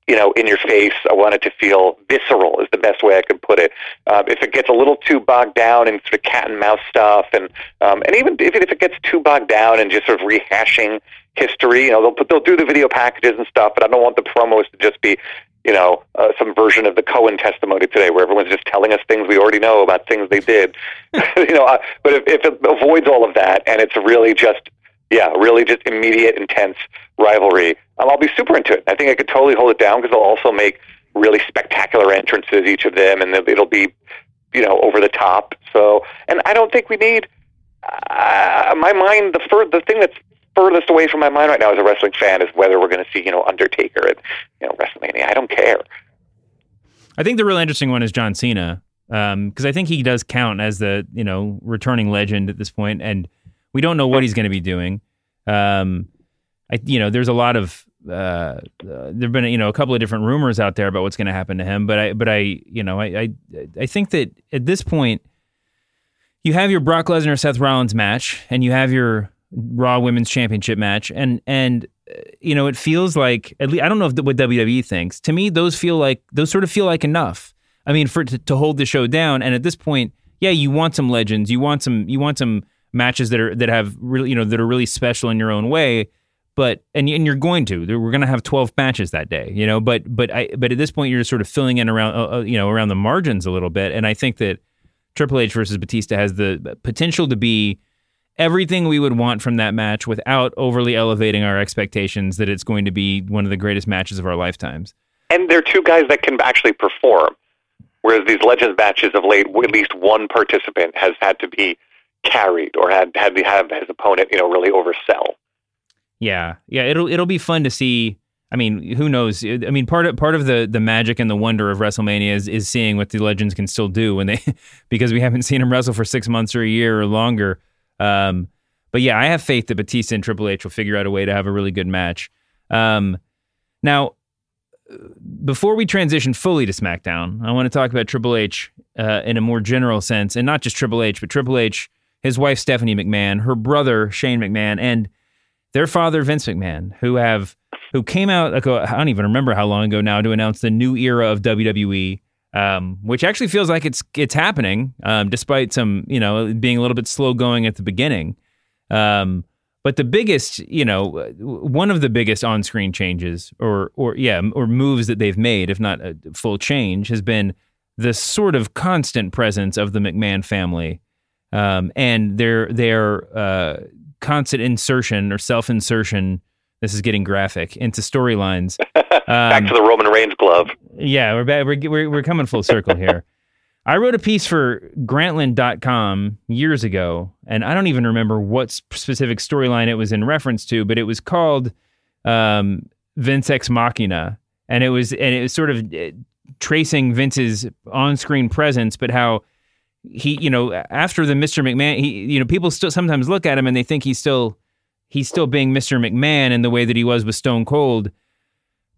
Speaker 10: you know, in your face. I want it to feel visceral, is the best way I could put it. Um, if it gets a little too bogged down in sort of cat and mouse stuff, and um, and even even if it gets too bogged down in just sort of rehashing history, you know, they'll put, they'll do the video packages and stuff, but I don't want the promos to just be you know, uh, some version of the Cohen testimony today, where everyone's just telling us things we already know about things they did. <laughs> <laughs> you know, uh, but if, if it avoids all of that and it's really just, yeah, really just immediate, intense rivalry, um, I'll be super into it. I think I could totally hold it down because they'll also make really spectacular entrances, each of them, and it'll be, you know, over the top. So, and I don't think we need. Uh, my mind, the fir- the thing that's furthest away from my mind right now as a wrestling fan is whether we're going to see, you know, Undertaker at, you know, WrestleMania. I don't care.
Speaker 1: I think the real interesting one is John Cena because um, I think he does count as the you know returning legend at this point, and we don't know what he's going to be doing. Um, I you know there's a lot of uh, uh, there've been you know a couple of different rumors out there about what's going to happen to him, but I but I you know I, I I think that at this point you have your Brock Lesnar Seth Rollins match, and you have your Raw Women's Championship match, and and you know it feels like at least I don't know if, what WWE thinks. To me, those feel like those sort of feel like enough. I mean, for to, to hold the show down, and at this point, yeah, you want some legends, you want some you want some matches that are that have really you know that are really special in your own way. But and and you're going to we're going to have 12 matches that day, you know. But but I but at this point, you're sort of filling in around uh, uh, you know around the margins a little bit, and I think that Triple H versus Batista has the potential to be everything we would want from that match without overly elevating our expectations that it's going to be one of the greatest matches of our lifetimes.
Speaker 10: And they're two guys that can actually perform. Whereas these Legends matches of late, at least one participant has had to be carried or had had to have his opponent, you know, really oversell.
Speaker 1: Yeah, yeah, it'll it'll be fun to see. I mean, who knows? I mean, part of part of the the magic and the wonder of WrestleMania is is seeing what the legends can still do when they <laughs> because we haven't seen them wrestle for six months or a year or longer. Um, but yeah, I have faith that Batista and Triple H will figure out a way to have a really good match. Um, now, before we transition fully to SmackDown, I want to talk about Triple H uh, in a more general sense, and not just Triple H, but Triple H, his wife Stephanie McMahon, her brother Shane McMahon, and their father Vince McMahon, who have who came out like I don't even remember how long ago now to announce the new era of WWE um, which actually feels like it's it's happening, um, despite some you know being a little bit slow going at the beginning. Um, but the biggest, you know, one of the biggest on-screen changes, or or yeah, or moves that they've made, if not a full change, has been the sort of constant presence of the McMahon family um, and their their uh, constant insertion or self-insertion this is getting graphic into storylines.
Speaker 10: Um, <laughs> back to the Roman Reigns glove.
Speaker 1: Yeah, we're, back, we're we're we're coming full circle here. <laughs> I wrote a piece for Grantland.com years ago, and I don't even remember what specific storyline it was in reference to, but it was called um, Vince Ex Machina, and it was and it was sort of uh, tracing Vince's on-screen presence, but how he, you know, after the Mr. McMahon, he, you know, people still sometimes look at him and they think he's still he's still being Mr. McMahon in the way that he was with Stone Cold.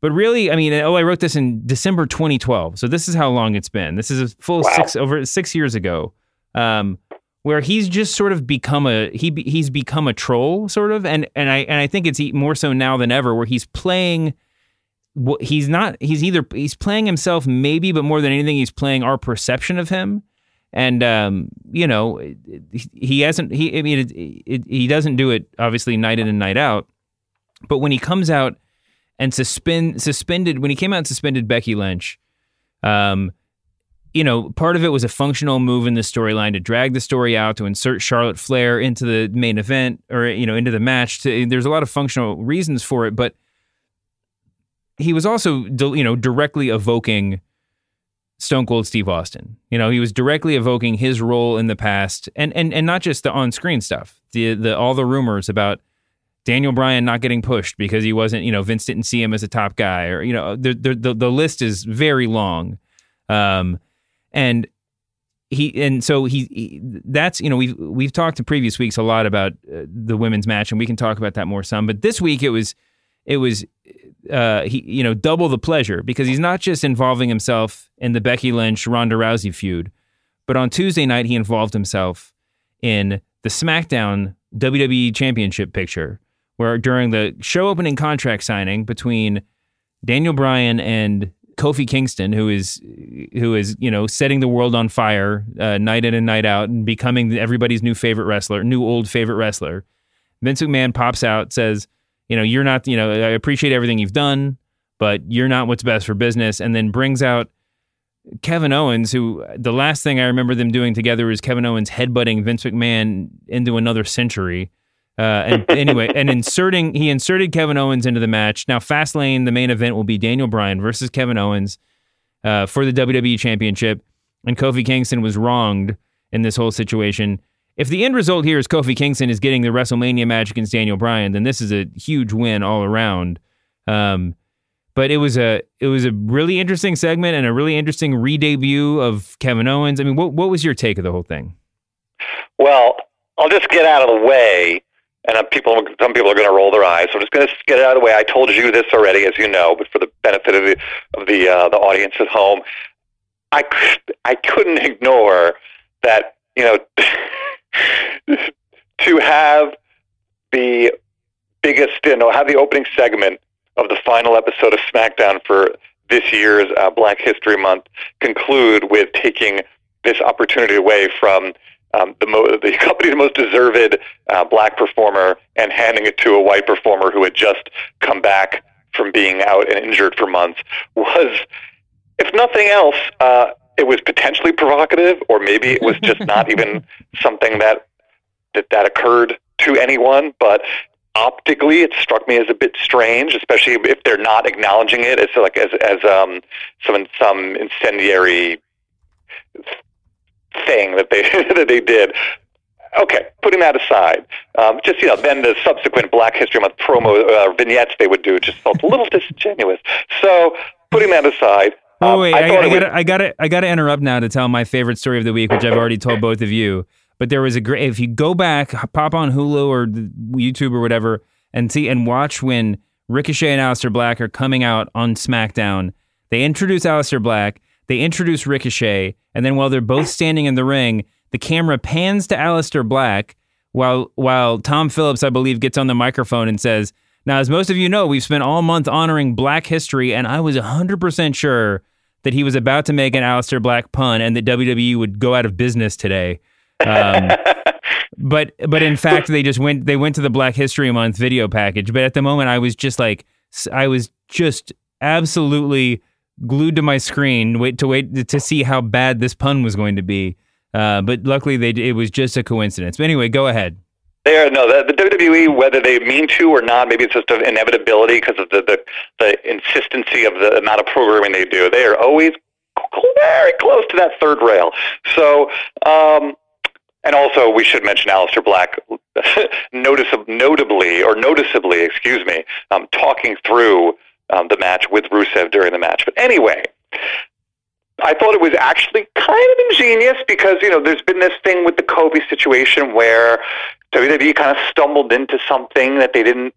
Speaker 1: But really, I mean, oh, I wrote this in December 2012. So this is how long it's been. This is a full wow. six over six years ago, um, where he's just sort of become a he he's become a troll, sort of, and and I and I think it's more so now than ever, where he's playing. He's not. He's either he's playing himself, maybe, but more than anything, he's playing our perception of him and um, you know he hasn't he I mean it, it, he doesn't do it obviously night in and night out. But when he comes out and suspend suspended when he came out and suspended Becky Lynch um, you know part of it was a functional move in the storyline to drag the story out to insert Charlotte Flair into the main event or you know into the match. To, there's a lot of functional reasons for it but he was also you know directly evoking Stone Cold Steve Austin. You know, he was directly evoking his role in the past, and and and not just the on-screen stuff. The the all the rumors about Daniel Bryan not getting pushed because he wasn't, you know, Vince didn't see him as a top guy, or you know, the the the, list is very long, um, and he and so he, he, that's you know we've we've talked in previous weeks a lot about uh, the women's match, and we can talk about that more some. But this week it was it was uh, he you know double the pleasure because he's not just involving himself in the Becky Lynch Ronda Rousey feud, but on Tuesday night he involved himself in the SmackDown WWE Championship picture, where during the show opening contract signing between Daniel Bryan and Kofi Kingston, who is who is you know setting the world on fire uh, night in and night out, and becoming everybody's new favorite wrestler, new old favorite wrestler. Vince McMahon pops out, says, you know, you're not, you know, I appreciate everything you've done, but you're not what's best for business, and then brings out Kevin Owens, who the last thing I remember them doing together was Kevin Owens headbutting Vince McMahon into another century. Uh, and <laughs> anyway, and inserting he inserted Kevin Owens into the match. Now, Fastlane, the main event will be Daniel Bryan versus Kevin Owens uh, for the WWE Championship. And Kofi Kingston was wronged in this whole situation. If the end result here is Kofi Kingston is getting the WrestleMania match against Daniel Bryan, then this is a huge win all around. Um, but it was a it was a really interesting segment and a really interesting re-debut of Kevin Owens. I mean, what what was your take of the whole thing?
Speaker 10: Well, I'll just get out of the way and people, some people are going to roll their eyes. So I'm just going to get it out of the way. I told you this already, as you know, but for the benefit of the of the uh, the audience at home, I I couldn't ignore that. You know, <laughs> <laughs> to have the biggest, you know, have the opening segment of the final episode of SmackDown for this year's uh, Black History Month conclude with taking this opportunity away from um, the, mo- the <laughs> company's most deserved uh, black performer and handing it to a white performer who had just come back from being out and injured for months was, if nothing else, uh, it was potentially provocative, or maybe it was just not <laughs> even something that that that occurred to anyone. But optically, it struck me as a bit strange, especially if they're not acknowledging it as like as as um, some some incendiary thing that they <laughs> that they did. Okay, putting that aside, um, just you know, then the subsequent Black History Month promo uh, vignettes they would do just felt a little <laughs> disingenuous. So, putting that aside,
Speaker 1: Oh um, wait, I, I, I gotta, I gotta, I gotta interrupt now to tell my favorite story of the week, which I've already told both of you. But there was a great. If you go back, pop on Hulu or YouTube or whatever, and see and watch when Ricochet and Aleister Black are coming out on SmackDown. They introduce Aleister Black, they introduce Ricochet, and then while they're both standing in the ring, the camera pans to Aleister Black while while Tom Phillips, I believe, gets on the microphone and says, "Now, as most of you know, we've spent all month honoring Black history, and I was 100% sure that he was about to make an Aleister Black pun and that WWE would go out of business today." Um, <laughs> but but in fact, they just went they went to the Black History Month video package. But at the moment, I was just like I was just absolutely glued to my screen, wait to wait to see how bad this pun was going to be. Uh, but luckily, they it was just a coincidence. But anyway, go ahead.
Speaker 10: There, no, the, the WWE, whether they mean to or not, maybe it's just an inevitability because of the, the the insistency of the amount of programming they do. They are always very close to that third rail. So, um, and also we should mention Aleister Black, <laughs> noticeably, notably or noticeably, excuse me, um, talking through um, the match with Rusev during the match. But anyway, I thought it was actually kind of ingenious because, you know, there's been this thing with the Kofi situation where WWE kind of stumbled into something that they didn't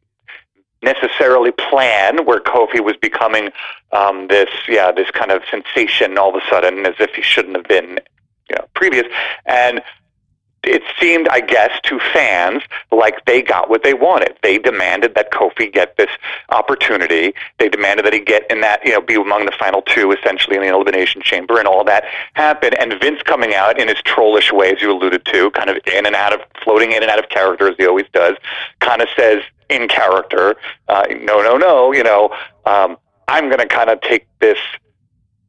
Speaker 10: necessarily plan where Kofi was becoming um, this, yeah, this kind of sensation all of a sudden as if he shouldn't have been, you know, previous. And it seemed, I guess, to fans like they got what they wanted. They demanded that Kofi get this opportunity. They demanded that he get in that, you know, be among the final two, essentially, in the Elimination Chamber, and all that happened. And Vince coming out in his trollish way, as you alluded to, kind of in and out of, floating in and out of character, as he always does, kind of says in character, uh, no, no, no, you know, um, I'm going to kind of take this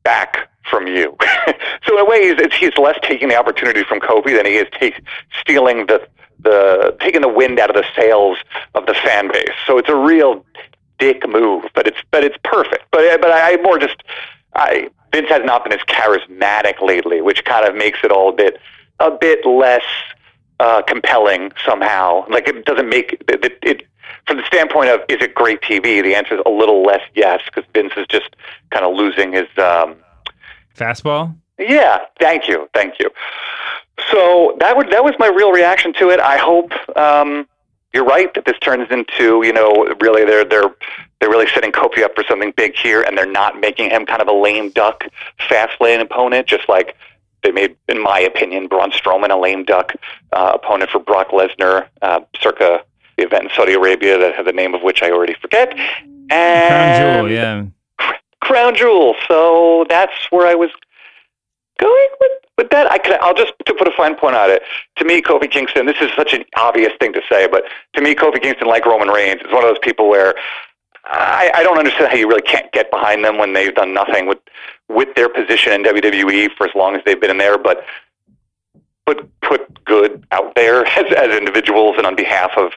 Speaker 10: back from you. <laughs> so in a way, he's, he's less taking the opportunity from Kofi than he is take, stealing the the taking the wind out of the sails of the fan base. So it's a real dick move, but it's but it's perfect. But but I, I more just I Vince has not been as charismatic lately, which kind of makes it all a bit a bit less uh, compelling somehow. Like it doesn't make it, it, it from the standpoint of is it great TV? The answer is a little less yes because Vince is just kind of losing his um,
Speaker 1: fastball.
Speaker 10: Yeah, thank you, thank you. So that would that was my real reaction to it. I hope um, you're right that this turns into you know really they're they're they're really setting Kofi up for something big here, and they're not making him kind of a lame duck fast lane opponent, just like they made, in my opinion, Braun Strowman a lame duck uh, opponent for Brock Lesnar, uh, circa the event in Saudi Arabia that had the name of which I already forget. And
Speaker 1: Crown Jewel, yeah.
Speaker 10: crown jewel. So that's where I was going with, with that. I could, I'll just to put a fine point on it. To me, Kofi Kingston. This is such an obvious thing to say, but to me, Kofi Kingston, like Roman Reigns, is one of those people where I, I don't understand how you really can't get behind them when they've done nothing with with their position in WWE for as long as they've been in there, but put put good out there <laughs> as, as individuals and on behalf of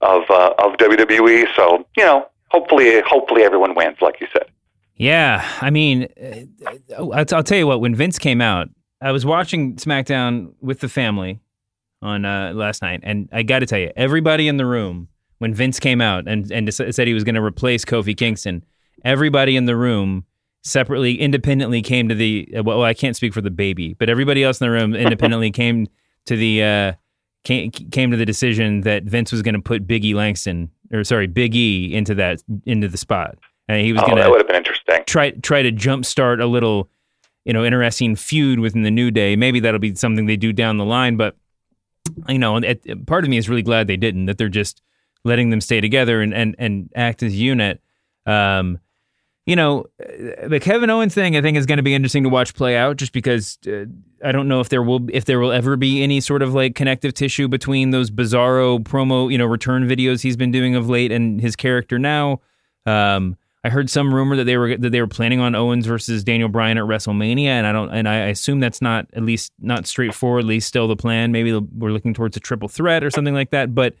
Speaker 10: of uh, of WWE. So you know, hopefully, hopefully everyone wins, like you said.
Speaker 1: Yeah, I mean, uh, I'll, I'll tell you what. When Vince came out, I was watching SmackDown with the family on uh, last night, and I got to tell you, everybody in the room when Vince came out and and said he was going to replace Kofi Kingston, everybody in the room separately, independently came to the. Well, I can't speak for the baby, but everybody else in the room independently <laughs> came to the. Uh, came, came to the decision that Vince was going to put Big E Langston, or sorry, Big E into that into the spot. And he was
Speaker 10: oh,
Speaker 1: going to
Speaker 10: that would have been interesting.
Speaker 1: Try try to jumpstart a little, you know, interesting feud within the New Day. Maybe that'll be something they do down the line. But you know, it, part of me is really glad they didn't. That they're just letting them stay together and and and act as a unit. Um, you know, the Kevin Owens thing I think is going to be interesting to watch play out, just because uh, I don't know if there will if there will ever be any sort of like connective tissue between those bizarro promo, you know, return videos he's been doing of late and his character now. Um, I heard some rumor that they were that they were planning on Owens versus Daniel Bryan at WrestleMania, and I don't, and I assume that's not at least not straightforwardly still the plan. Maybe we're looking towards a triple threat or something like that, but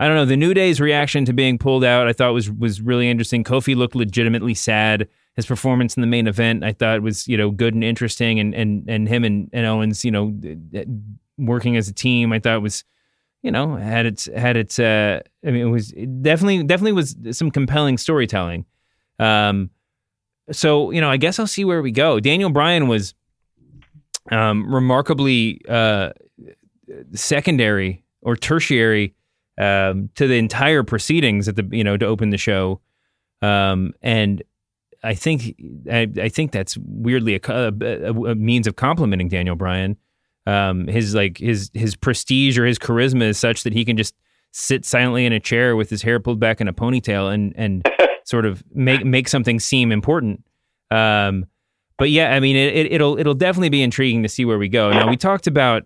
Speaker 1: I don't know. The New Day's reaction to being pulled out, I thought was was really interesting. Kofi looked legitimately sad. His performance in the main event, I thought was you know good and interesting, and and and him and, and Owens, you know, working as a team, I thought was, you know, had its had its. Uh, I mean, it was it definitely definitely was some compelling storytelling. Um, so you know, I guess I'll see where we go. Daniel Bryan was um, remarkably uh, secondary or tertiary um, to the entire proceedings at the you know to open the show, um, and I think I, I, think that's weirdly a, a, a, means of complimenting Daniel Bryan. Um, his like his his prestige or his charisma is such that he can just sit silently in a chair with his hair pulled back in a ponytail and and <laughs> sort of make make something seem important. Um, but yeah, I mean, it, it, will it'll definitely be intriguing to see where we go. Now we talked about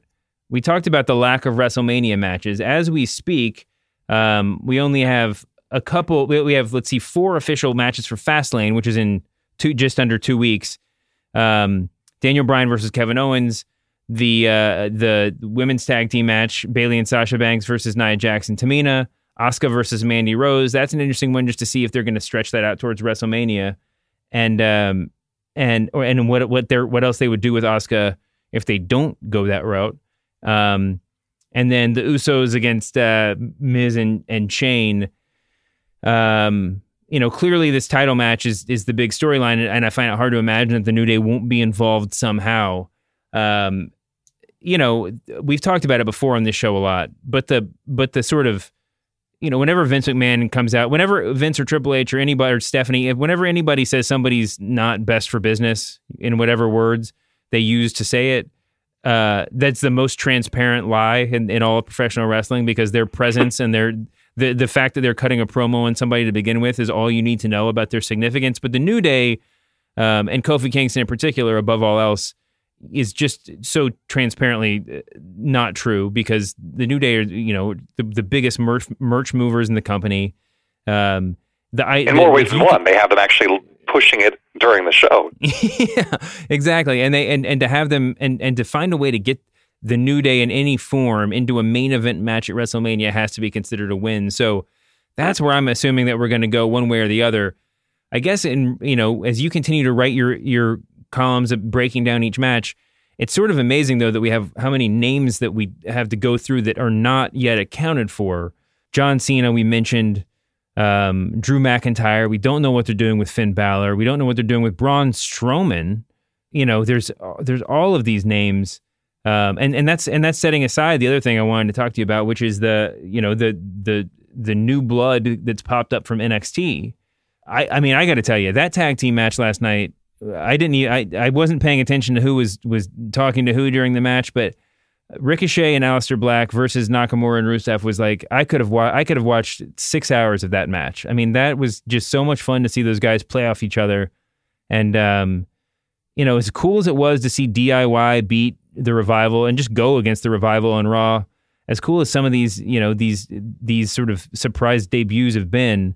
Speaker 1: we talked about the lack of WrestleMania matches. As we speak, um, we only have a couple. We have let's see, four official matches for Fastlane, which is in two just under two weeks. Um, Daniel Bryan versus Kevin Owens. The uh, the women's tag team match: Bayley and Sasha Banks versus Nia Jackson, Tamina. Asuka versus Mandy Rose. That's an interesting one just to see if they're going to stretch that out towards WrestleMania, and um, and or and what what they what else they would do with Asuka if they don't go that route. Um, and then the Usos against uh, Miz and and Shane. Um, you know, clearly this title match is is the big storyline, and I find it hard to imagine that the New Day won't be involved somehow. Um, you know, we've talked about it before on this show a lot, but the but the sort of you know, whenever Vince McMahon comes out, whenever Vince or Triple H or anybody or Stephanie, whenever anybody says somebody's not best for business in whatever words they use to say it, uh, that's the most transparent lie in, in all of professional wrestling because their presence and their the the fact that they're cutting a promo on somebody to begin with is all you need to know about their significance. But the New Day um, and Kofi Kingston in particular, above all else, is just so transparently uh, not true because the New Day are you know the, the biggest merch merch movers in the company. Um, the, I,
Speaker 10: in more ways than one, they have them actually pushing it during the show. <laughs>
Speaker 1: yeah, exactly. And they and, and to have them and and to find a way to get the New Day in any form into a main event match at WrestleMania has to be considered a win. So that's where I'm assuming that we're going to go one way or the other. I guess in you know as you continue to write your your columns of breaking down each match, it's sort of amazing though that we have how many names that we have to go through that are not yet accounted for. John Cena, we mentioned um, Drew McIntyre. We don't know what they're doing with Finn Balor. We don't know what they're doing with Braun Strowman. You know, there's there's all of these names, um, and and that's and that's setting aside the other thing I wanted to talk to you about, which is the you know the the the new blood that's popped up from NXT. I I mean I got to tell you that tag team match last night. I didn't. I I wasn't paying attention to who was was talking to who during the match, but Ricochet and Aleister Black versus Nakamura and Rusev was like I could have wa- I could have watched six hours of that match. I mean, that was just so much fun to see those guys play off each other. And um, you know, as cool as it was to see DIY beat the revival and just go against the revival on Raw, as cool as some of these, you know, these these sort of surprise debuts have been,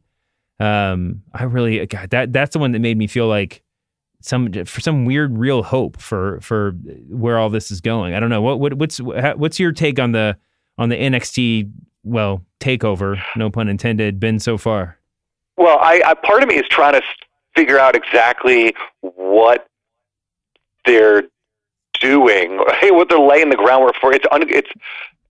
Speaker 1: um, I really God, that that's the one that made me feel like some for some weird real hope for for where all this is going. I don't know what, what what's what's your take on the on the NXT well takeover, no pun intended, been so far?
Speaker 10: Well, I, I part of me is trying to figure out exactly what they're doing, <laughs> hey, what they're laying the groundwork for. It's un, it's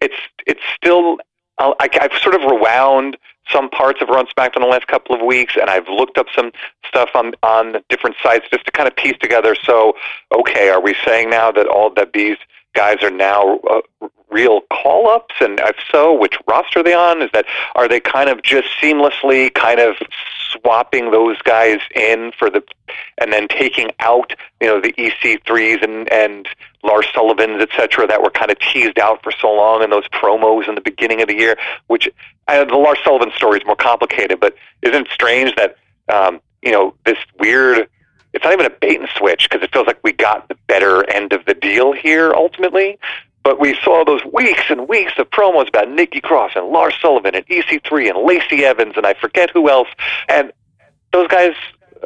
Speaker 10: it's it's still. I, I've sort of rewound some parts of Raw and SmackDown the last couple of weeks, and I've looked up some stuff on on different sites just to kind of piece together. So, okay, are we saying now that all that these guys are now uh, real call ups? And if so, which roster are they on? Is that are they kind of just seamlessly kind of swapping those guys in for the and then taking out you know the EC3s and and Lars Sullivan's et cetera that were kind of teased out for so long in those promos in the beginning of the year. Which uh, the Lars Sullivan story is more complicated, but isn't it strange that um, you know this weird it's not even a bait and switch because it feels like we got the better end of the deal here ultimately. But we saw those weeks and weeks of promos about Nikki Cross and Lars Sullivan and EC3 and Lacey Evans and I forget who else. And those guys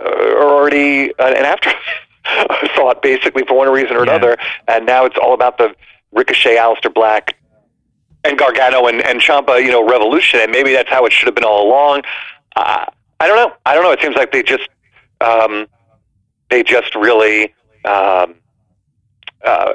Speaker 10: uh, are already uh, an afterthought, <laughs> basically, for one reason or
Speaker 1: Yeah.
Speaker 10: another. And now it's all about the Ricochet, Aleister Black, and Gargano and, and Ciampa, you know, revolution. And maybe that's how it should have been all along. Uh, I don't know. I don't know. It seems like they just um, they just really. Um, uh,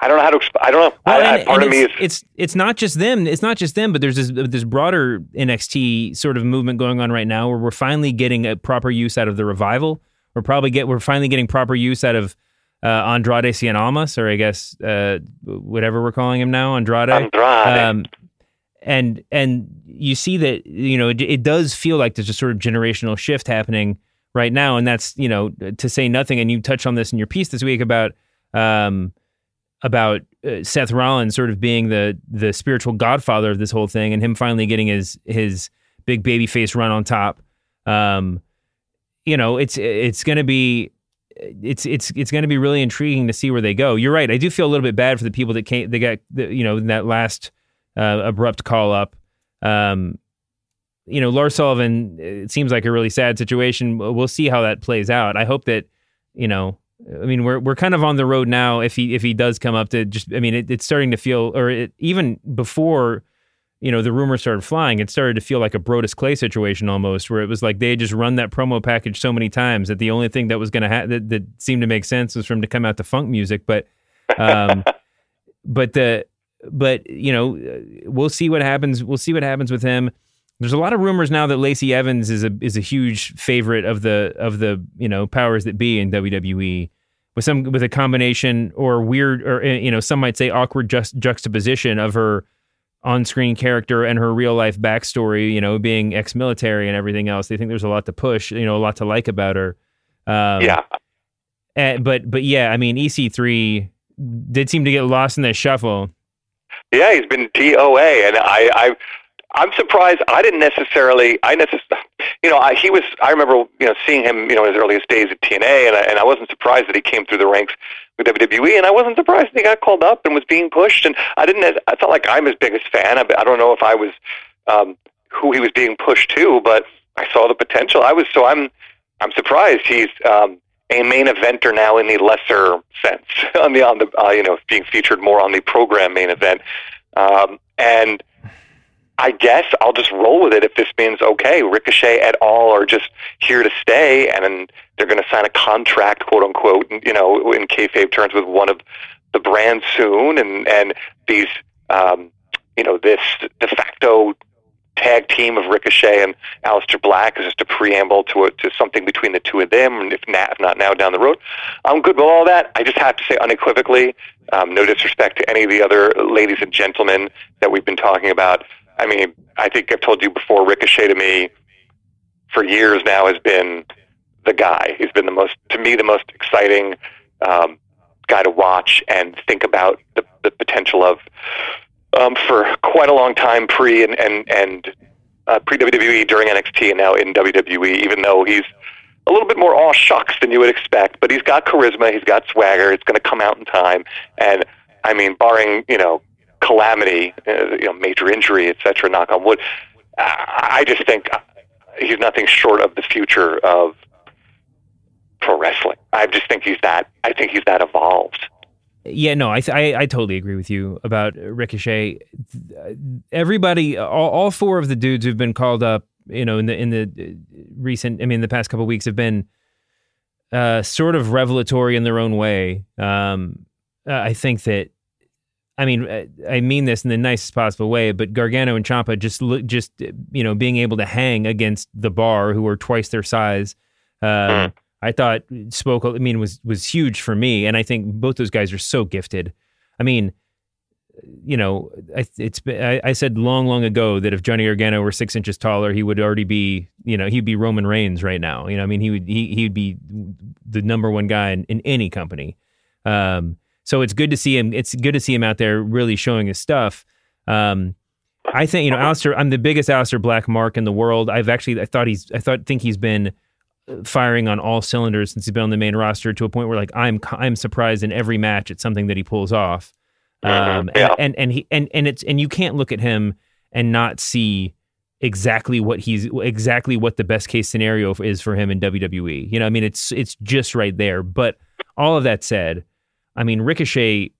Speaker 10: I don't know how to. Exp- I don't know.
Speaker 1: Well,
Speaker 10: I,
Speaker 1: and-
Speaker 10: part of me is
Speaker 1: it's, it's it's not just them. It's not just them, but there's this this broader NXT sort of movement going on right now, where we're finally getting a proper use out of the revival. We're probably get we're finally getting proper use out of uh, Andrade Cien Almas, or I guess uh, whatever we're calling him now, Andrade.
Speaker 10: Andrade.
Speaker 1: Um, and and you see that you know it, it does feel like there's a sort of generational shift happening right now, and that's you know to say nothing. And you touch on this in your piece this week about um, about uh, Seth Rollins sort of being the the spiritual godfather of this whole thing, and him finally getting his his big baby face run on top. Um, you know, it's it's going to be it's it's it's going to be really intriguing to see where they go. You're right. I do feel a little bit bad for the people that came. They got you know that last uh, abrupt call up. Um, you know, Lars Sullivan. It seems like a really sad situation. We'll see how that plays out. I hope that you know. I mean, we're we're kind of on the road now. If he if he does come up to just, I mean, it, it's starting to feel, or it, even before, you know, the rumors started flying, it started to feel like a Brodus Clay situation almost, where it was like they just run that promo package so many times that the only thing that was going to ha- that, that seemed to make sense was for him to come out to funk music. But, um, <laughs> but the but you know, uh, we'll see what happens. We'll see what happens with him. There's a lot of rumors now that Lacey Evans is a is a huge favorite of the of the you know powers that be in WWE with some with a combination or weird or uh, you know some might say awkward juxtaposition of her on-screen character and her real life backstory. You know, being ex-military and everything else. They think there's a lot to push. You know, a lot to like about her. Um,
Speaker 10: yeah.
Speaker 1: eh, but but yeah, I mean EC3 did seem to get lost in the shuffle.
Speaker 10: Yeah, he's been DOA, and I, I, I'm surprised. I didn't necessarily. I necessarily, you know, I, he was. I remember, you know, seeing him, you know, in his earliest days at TNA, and I, and I wasn't surprised that he came through the ranks with WWE, and I wasn't surprised that he got called up and was being pushed. And I didn't. I felt like I'm his biggest fan. I, I don't know if I was um, who he was being pushed to, but I saw the potential. I was so I'm. I'm surprised he's. Um, a main eventer now in the lesser sense <laughs> on the on the uh, you know being featured more on the program main event um, and I guess I'll just roll with it if this means okay Ricochet et al are just here to stay and then they're going to sign a contract quote unquote you know in kayfabe terms with one of the brands soon and and these um, you know this de facto tag team of Ricochet and Aleister Black is just a preamble to a, to something between the two of them, and if not, if not now down the road, I'm good with all that. I just have to say unequivocally, um, no disrespect to any of the other ladies and gentlemen that we've been talking about. I mean, I think I've told you before, Ricochet to me for years now has been the guy. He's been the most, to me, the most exciting um, guy to watch and think about the, the potential of um, for quite a long time pre and and and uh, pre WWE during NXT and now in WWE. Even though he's a little bit more aw shucks than you would expect, but he's got charisma, he's got swagger. It's going to come out in time, and I mean, barring you know calamity, uh, you know, major injury, etc. Knock on wood. I just think he's nothing short of the future of pro wrestling. I just think he's that. I think he's that evolved.
Speaker 1: Yeah, no, I, I, I totally agree with you about Ricochet. Everybody, all, all four of the dudes who've been called up, you know, in the in the recent, I mean, the past couple weeks have been uh, sort of revelatory in their own way. Um, I think that I mean, I mean this in the nicest possible way, but Gargano and Ciampa just just you know being able to hang against the bar, who are twice their size, uh, I thought spoke. I mean, was was huge for me, and I think both those guys are so gifted. I mean, you know, I, it's I, I said long, long ago that if Johnny Gargano were six inches taller, he would already be, you know, he'd be Roman Reigns right now. You know, I mean, he would he he'd be the number one guy in, in any company. Um, so it's good to see him. It's good to see him out there really showing his stuff. Um, I think you know, Aleister. I'm the biggest Aleister Black mark in the world. I've actually I thought he's I thought think he's been uh, firing on all cylinders since he's been on the main roster to a point where like I'm I'm surprised in every match at something that he pulls off.
Speaker 10: Mm-hmm.
Speaker 1: Um, yeah. and, and and he and and it's and you can't look at him and not see exactly what he's exactly what the best case scenario is for him in WWE. You know, I mean, it's it's just right there. But all of that said, I mean, Ricochet,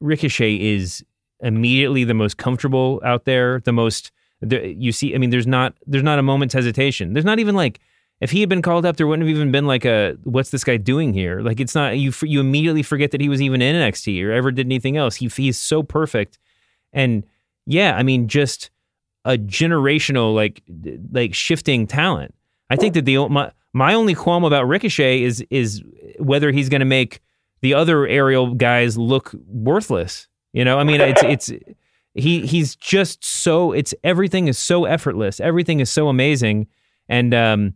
Speaker 1: Ricochet is immediately the most comfortable out there. The most the, you see. I mean, there's not there's not a moment's hesitation. There's not even like if he had been called up, there wouldn't have even been like a what's this guy doing here? Like it's not you. You immediately forget that he was even in NXT or ever did anything else. He he's so perfect, and yeah, I mean, just a generational like like shifting talent. I think that the my my only qualm about Ricochet is is whether he's going to make the other aerial guys look worthless. You know, I mean, it's <laughs> it's he he's just so it's everything is so effortless. Everything is so amazing, and um,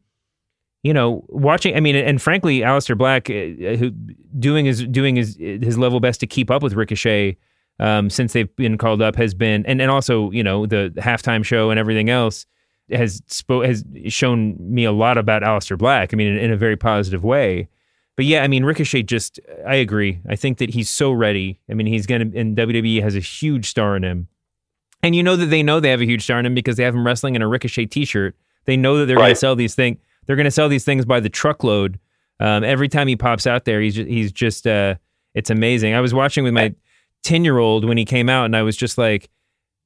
Speaker 1: you know, watching. I mean, and frankly, Aleister Black, uh, who doing his doing his his level best to keep up with Ricochet. Um, since they've been called up, has been and, and also you know the halftime show and everything else has spoke has shown me a lot about Aleister Black. I mean, in, in a very positive way but yeah, I mean, Ricochet just, I agree. I think that he's so ready. I mean, he's going to, and WWE has a huge star in him. And you know that they know they have a huge star in him because they have him wrestling in a Ricochet t shirt. They know that they're right. going to sell these things. They're going to sell these things by the truckload. Um, every time he pops out there, he's just, he's just, uh, it's amazing. I was watching with my 10 year old when he came out and I was just like,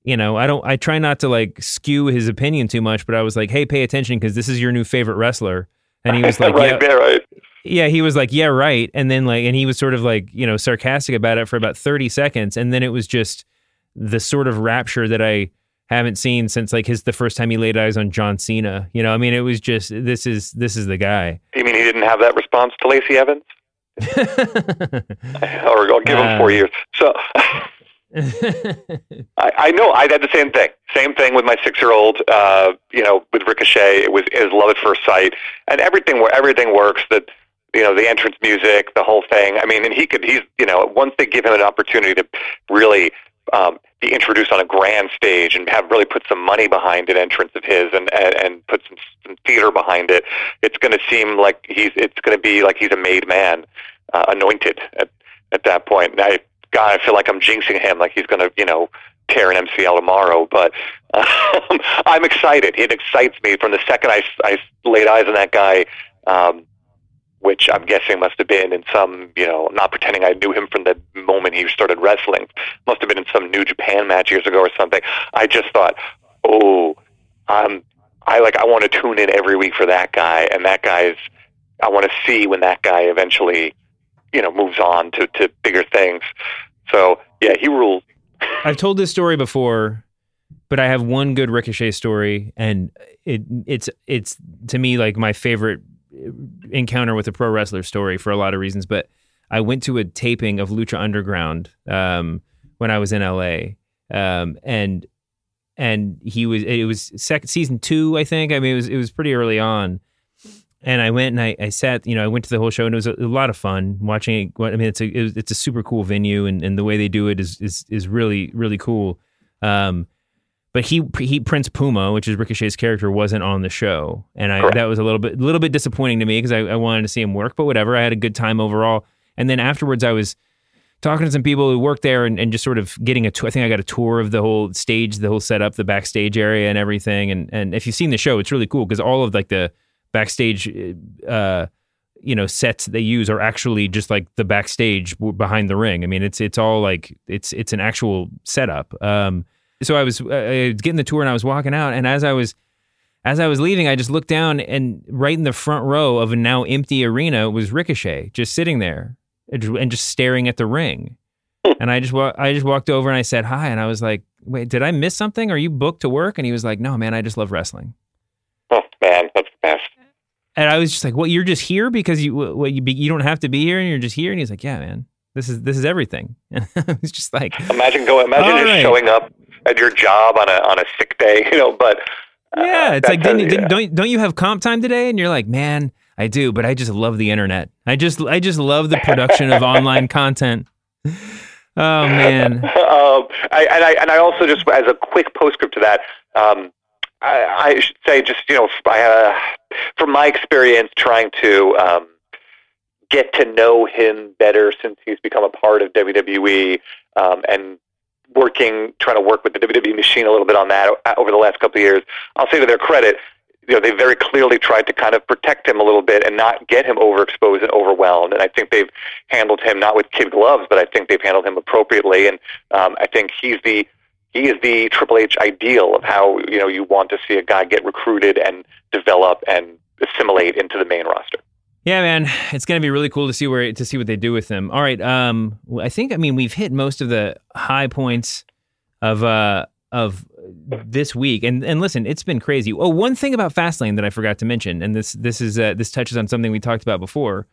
Speaker 1: you know, I don't, I try not to like skew his opinion too much, but I was like, hey, pay attention because this is your new favorite wrestler. And he was <laughs> like,
Speaker 10: right,
Speaker 1: yeah,
Speaker 10: right
Speaker 1: yeah, he was like, yeah, right. And then like, and he was sort of like, you know, sarcastic about it for about 30 seconds. And then it was just the sort of rapture that I haven't seen since like his, the first time he laid eyes on John Cena. You know, I mean, it was just, this is, this is the guy.
Speaker 10: You mean he didn't have that response to Lacey Evans? <laughs> or I'll give him uh, four years. So <laughs> I, I know I had the same thing. Same thing with my six-year-old. Uh, you know, with Ricochet, it was his love at first sight, and everything where everything works. That you know, the entrance music, the whole thing. I mean, and he could, he's, you know, once they give him an opportunity to really um, be introduced on a grand stage and have really put some money behind an entrance of his and, and, and put some, some theater behind it, it's going to seem like he's, it's going to be like he's a made man, uh, anointed at, at that point. And I, God, I feel like I'm jinxing him, like he's going to, you know, tear an MCL tomorrow, but <laughs> um, I'm excited. It excites me from the second I, I laid eyes on that guy. Um, which I'm guessing must have been in some, you know, not pretending I knew him from the moment he started wrestling. Must have been in some New Japan match years ago or something. I just thought, oh, I'm, I like, I want to tune in every week for that guy, and that guy's, I want to see when that guy eventually, you know, moves on to to bigger things. So yeah, he rules. <laughs>
Speaker 1: I've told this story before, but I have one good Ricochet story, and it it's it's to me like my favorite encounter with a pro wrestler story for a lot of reasons, but I went to a taping of Lucha Underground um, when I was in LA, um, and and he was it was second season two, I think. I mean, it was it was pretty early on, and I went and I, I sat, you know, I went to the whole show and it was a, a lot of fun watching it. I mean, it's a it was, it's a super cool venue, and, and the way they do it is is is really really cool. Um, but he he Prince Puma, which is Ricochet's character, wasn't on the show, and I that was a little bit little bit disappointing to me because I, I wanted to see him work, but whatever. I had a good time overall, and then afterwards I was talking to some people who worked there and, and just sort of getting a tour. I think I got a tour of the whole stage, the whole setup, the backstage area, and everything. And and if you've seen the show, it's really cool because all of like the backstage, uh, you know, sets they use are actually just like the backstage behind the ring. I mean, it's it's all like it's it's an actual setup. Um, so I was, uh, I was getting the tour and I was walking out, and as I was as I was leaving, I just looked down and right in the front row of a now empty arena was Ricochet just sitting there and just staring at the ring. And I just wa- I just walked over and I said hi, and I was like, "Wait, did I miss something? Are you booked to work?" And he was like, "No, man, I just love wrestling."
Speaker 10: Oh man, that's the best.
Speaker 1: And I was just like, "What? You're just here because you what you be, you don't have to be here, and you're just here?" And he's like, "Yeah, man, this is this is everything." <laughs> And I was just like,
Speaker 10: Imagine going. Imagine just
Speaker 1: right.
Speaker 10: showing up at your job on a on a sick day, <laughs> you know. But uh,
Speaker 1: "Yeah, it's like didn't,
Speaker 10: does-
Speaker 1: didn't,
Speaker 10: yeah.
Speaker 1: don't don't you have comp time today?" And you're like, "Man, I do, but I just love the internet. I just I just love the production of online content." <laughs> Oh man, <laughs>
Speaker 10: um, I, and I and I also just as a quick postscript to that, um, I, I should say just you know I, uh, from my experience trying to um, get to know him better since he's become a part of WWE um, and working trying to work with the WWE machine a little bit on that over the last couple of years. I'll say to their credit. You know, they very clearly tried to kind of protect him a little bit and not get him overexposed and overwhelmed. And I think they've handled him not with kid gloves, but I think they've handled him appropriately. And um, I think he's the he is the Triple H ideal of how you know you want to see a guy get recruited and develop and assimilate into the main roster.
Speaker 1: Yeah, man, it's gonna be really cool to see where to see what they do with them. All right, um, I think I mean we've hit most of the high points of uh of this week, and and listen, it's been crazy. Oh, one thing about Fastlane that I forgot to mention, and this this is uh, this touches on something we talked about before.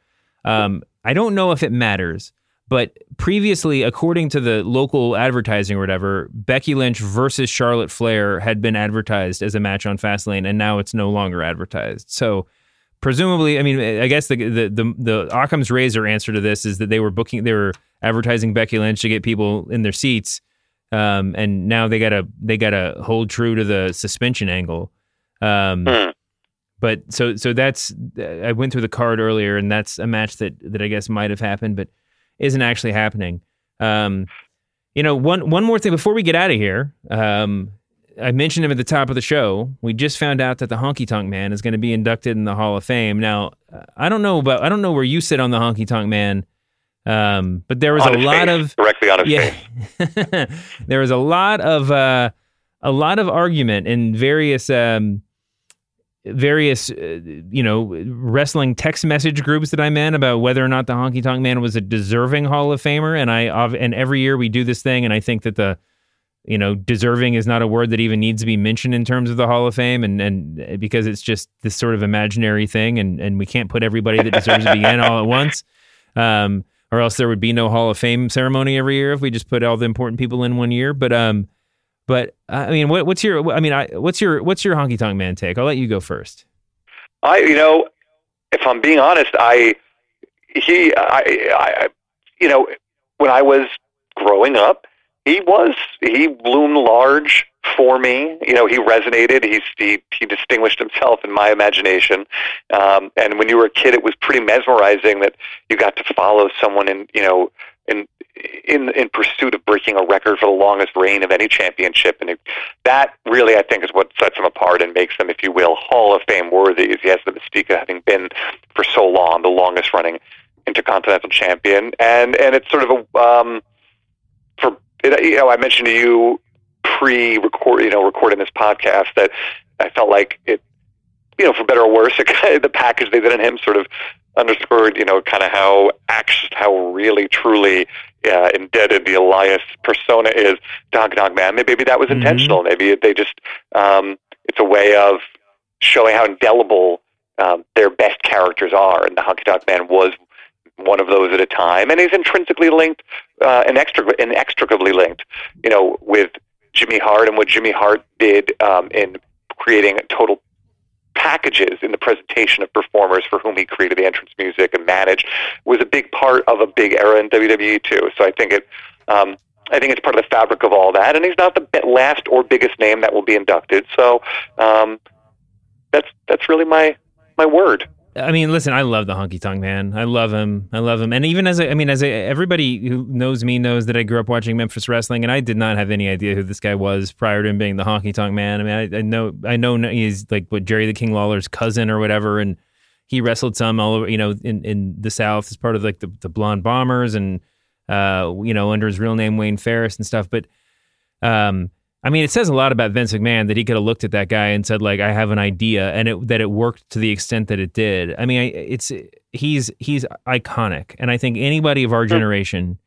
Speaker 1: Um, I don't know if it matters, but previously, according to the local advertising or whatever, Becky Lynch versus Charlotte Flair had been advertised as a match on Fastlane, and now it's no longer advertised. So presumably, I mean, I guess the the the, the Occam's razor answer to this is that they were booking, they were advertising Becky Lynch to get people in their seats, um, and now they gotta they gotta hold true to the suspension angle. Um,
Speaker 10: Hmm.
Speaker 1: But so so that's I went through the card earlier, and that's a match that that I guess might have happened, but isn't actually happening. Um, you know, one one more thing before we get out of here. Um, I mentioned him at the top of the show. We just found out that the Honky Tonk Man is going to be inducted in the Hall of Fame. Now, I don't know about I don't know where you sit on the Honky Tonk Man, um, but there was
Speaker 10: On
Speaker 1: a lot
Speaker 10: face,
Speaker 1: of
Speaker 10: directly on his
Speaker 1: yeah, <laughs> there was a lot of uh, a lot of argument in various um, various uh, you know wrestling text message groups that I'm in about whether or not the Honky Tonk Man was a deserving Hall of Famer, and I and every year we do this thing, and I think that the you know deserving is not a word that even needs to be mentioned in terms of the Hall of Fame, and and because it's just this sort of imaginary thing, and and we can't put everybody that deserves to be in all at once. <laughs> Um, or else there would be no Hall of Fame ceremony every year if we just put all the important people in one year. But um, but I mean, what, what's your? I mean, I, what's your what's your honky tonk man take? I'll let you go first.
Speaker 10: I, you know, if I'm being honest, I, he, I, I, you know, when I was growing up, he was, he loomed large for me. You know, he resonated. He's, he, he distinguished himself in my imagination. Um, and when you were a kid, it was pretty mesmerizing that you got to follow someone in, you know, in, in in pursuit of breaking a record for the longest reign of any championship, and it, that really, I think, is what sets them apart and makes them, if you will, Hall of Fame worthy. Is he has the mystique of having been for so long the longest running intercontinental champion, and and it's sort of a um, for you know I mentioned to you pre-record you know recording this podcast that I felt like it you know for better or worse <laughs> it the package they did in him sort of underscored you know kind of how action how really truly uh, indebted the Elias persona is to Honky Tonk Man. Maybe, that was
Speaker 1: Mhm.
Speaker 10: intentional. Maybe they just um, it's a way of showing how indelible um, their best characters are, and the Honky Tonk Man was one of those at a time, and he's intrinsically linked, uh, inextric- inextricably linked, you know, with Jimmy Hart and what Jimmy Hart did um, in creating total packages in the presentation of performers for whom he created the entrance music and managed was a big part of a big era in WWE too. So I think it, um, I think it's part of the fabric of all that, and he's not the last or biggest name that will be inducted. So um, that's that's really my my word.
Speaker 1: I mean, listen, I love the honky tonk man. I love him. I love him. And even as a, I mean, as a, everybody who knows me knows that I grew up watching Memphis wrestling, and I did not have any idea who this guy was prior to him being the honky tonk man. I mean, I, I know, I know he's like what Jerry the King Lawler's cousin or whatever, and he wrestled some all over, you know, in, in the South as part of like the, the Blonde Bombers and, uh, you know, under his real name Wayne Farris and stuff. But, um, I mean, it says a lot about Vince McMahon that he could have looked at that guy and said, like, I have an idea, and it, that it worked to the extent that it did. I mean, it's he's he's iconic, and I think anybody of our generation,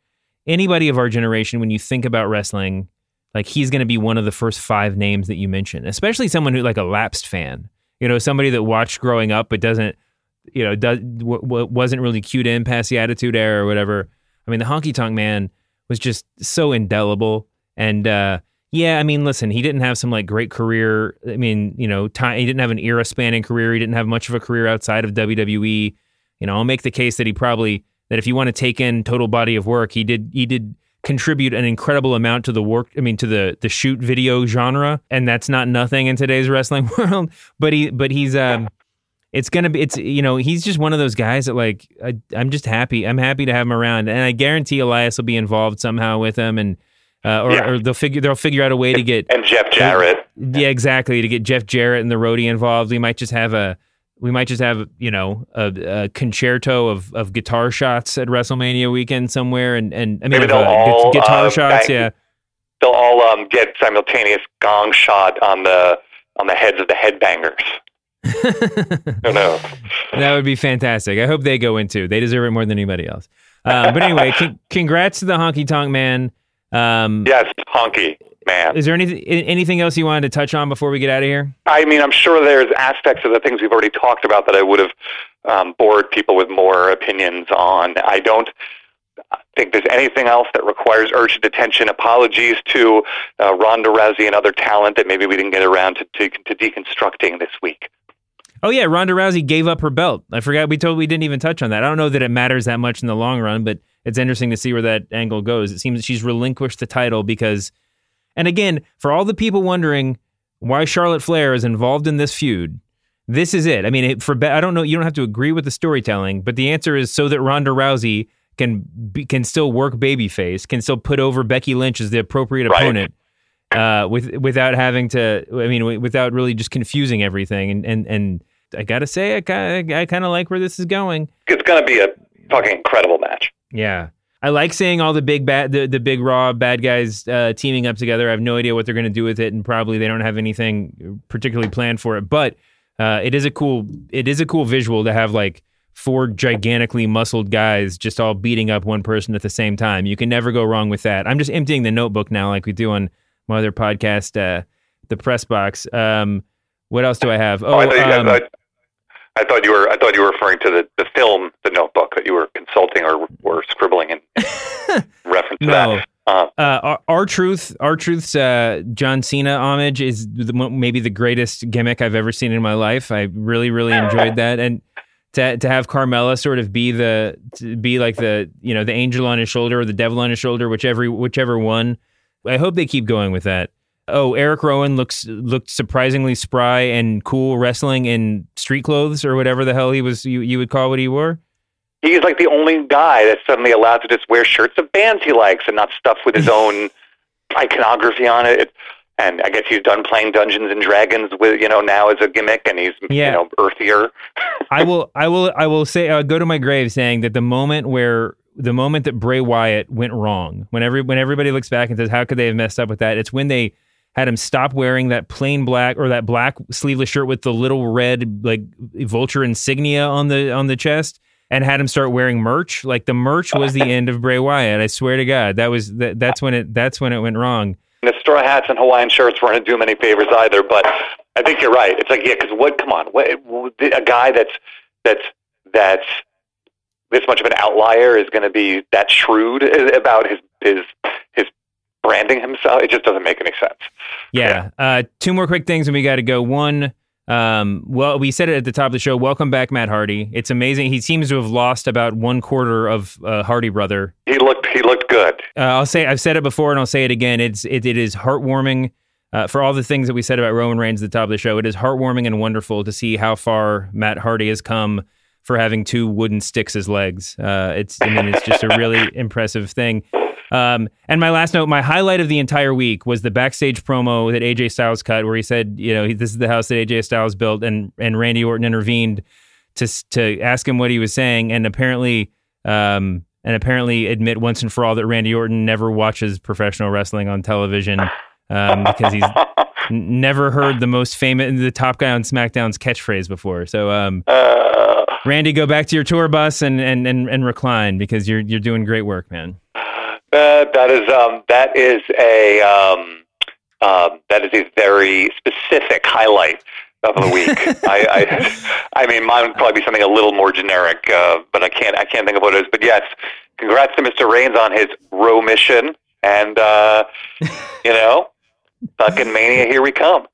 Speaker 1: anybody of our generation, when you think about wrestling, like he's going to be one of the first five names that you mention, especially someone who like a lapsed fan, you know, somebody that watched growing up but doesn't, you know, does w- w- wasn't really cued in past the Attitude Era or whatever. I mean, the Honky Tonk Man was just so indelible, and. uh yeah, I mean, listen, he didn't have some like great career. I mean, you know, time, he didn't have an era spanning career. He didn't have much of a career outside of WWE. You know, I'll make the case that he probably that if you want to take in total body of work, he did he did contribute an incredible amount to the work. I mean, to the the shoot video genre, and that's not nothing in today's <laughs> wrestling world. But he but he's um, it's gonna be it's you know he's just one of those guys that like I, I'm just happy. I'm happy to have him around, and I guarantee Elias will be involved somehow with him and. Uh, or,
Speaker 10: Yeah.
Speaker 1: or they'll figure they'll figure out a way to get
Speaker 10: And Jeff Jarrett.
Speaker 1: yeah, exactly. To get Jeff Jarrett and the roadie involved, we might just have a we might just have you know a, a concerto of, of guitar shots at WrestleMania weekend somewhere, and and I mean
Speaker 10: Maybe
Speaker 1: of, uh,
Speaker 10: all,
Speaker 1: guitar
Speaker 10: uh,
Speaker 1: shots. Yeah,
Speaker 10: They'll all um, get simultaneous gong shot on the on the heads of the headbangers. <laughs> Who knows?
Speaker 1: that would be fantastic. I hope they go into. They deserve it more than anybody else. Uh, but anyway, con- congrats to the Honky Tonk Man. Um,
Speaker 10: Yes, honky man.
Speaker 1: Is there anything anything else you wanted to touch on before we get out of here?
Speaker 10: I mean, I'm sure there's aspects of the things we've already talked about that I would have um, bored people with more opinions on. I don't think there's anything else that requires urgent attention. Apologies to uh, Ronda Rousey and other talent that maybe we didn't get around to, to, to deconstructing this week.
Speaker 1: Oh yeah, Ronda Rousey gave up her belt. I forgot we told we didn't even touch on that. I don't know that it matters that much in the long run, but it's interesting to see where that angle goes. It seems that she's relinquished the title because and again, for all the people wondering why Charlotte Flair is involved in this feud, this is it. I mean, it, for I don't know, you don't have to agree with the storytelling, but the answer is so that Ronda Rousey can be, can still work babyface, can still put over Becky Lynch as the appropriate
Speaker 10: Right.
Speaker 1: opponent uh, with without having to. I mean, without really just confusing everything. And and and I gotta say, I kind I kind of like where this is going.
Speaker 10: It's going to be a fucking incredible match.
Speaker 1: Yeah. I like seeing all the big bad, the, the big raw bad guys uh, teaming up together. I have no idea what they're going to do with it, and probably they don't have anything particularly planned for it. But uh, it is a cool, it is a cool visual to have like four gigantically muscled guys just all beating up one person at the same time. You can never go wrong with that. I'm just emptying the notebook now, like we do on my other podcast, uh, the press box. Um, what else do I have? Oh,
Speaker 10: I, thought
Speaker 1: um,
Speaker 10: I, I thought you were I thought you were referring to the, the film, the Notebook that you were consulting or or scribbling in, <laughs> reference to
Speaker 1: No.
Speaker 10: that. Uh,
Speaker 1: Uh, our, R-Truth, our truth's uh, John Cena homage is the, maybe the greatest gimmick I've ever seen in my life. I really, really enjoyed <laughs> that, and to to have Carmella sort of be the be like the you know the angel on his shoulder or the devil on his shoulder, whichever whichever one. I hope they keep going with that. Oh, Eric Rowan looks looked surprisingly spry and cool wrestling in street clothes or whatever the hell he was you, you would call what he wore.
Speaker 10: he's like the only guy that's suddenly allowed to just wear shirts of bands he likes and not stuff with his <laughs> own iconography on it. And I guess he's done playing Dungeons and Dragons with you know now as a gimmick, and he's
Speaker 1: Yeah.
Speaker 10: you know earthier. <laughs>
Speaker 1: I will, I will, I will say, uh, go to my grave saying that the moment where the moment that Bray Wyatt went wrong, when every when everybody looks back and says, "How could they have messed up with that?" It's when they had him stop wearing that plain black or that black sleeveless shirt with the little red like vulture insignia on the on the chest, and had him start wearing merch. Like the merch was the <laughs> end of Bray Wyatt. I swear to God, that was that, that's when it that's when it went wrong.
Speaker 10: The straw hats and Hawaiian shirts weren't do him any favors either. But I think you're right. It's like yeah, because what? Come on, what, a guy that's that's that's this much of an outlier is going to be that shrewd about his his branding himself. It just doesn't make any sense.
Speaker 1: Yeah. Uh, two more quick things, and we got to go. One, Um, well, we said it at the top of the show. Welcome back, Matt Hardy. It's amazing. He seems to have lost about one quarter of uh, Hardy brother.
Speaker 10: He looked he looked good.
Speaker 1: Uh, I'll say I've said it before and I'll say it again. It's it, it is heartwarming. Uh, for all the things that we said about Roman Reigns at the top of the show, it is heartwarming and wonderful to see how far Matt Hardy has come for having two wooden sticks as legs. Uh, it's I mean it's just a really <laughs> impressive thing. Um, and my last note, my highlight of the entire week was the backstage promo that AJ Styles cut, where he said, you know, this is the house that AJ Styles built, and and Randy Orton intervened to to ask him what he was saying, and apparently, um, and apparently admit once and for all that Randy Orton never watches professional wrestling on television um, because he's <laughs> n- never heard the most famous, the top guy on SmackDown's catchphrase before. So, um, Randy, go back to your tour bus and and and, and recline because you're you're doing great work, man.
Speaker 10: Uh, that is um, that is a um, um, that is a very specific highlight of the week. <laughs> I, I I mean, mine would probably be something a little more generic, uh, but I can't I can't think of what it is. But yes, congrats to Mr. Reigns on his row mission, and uh, you know, fucking mania, here we come.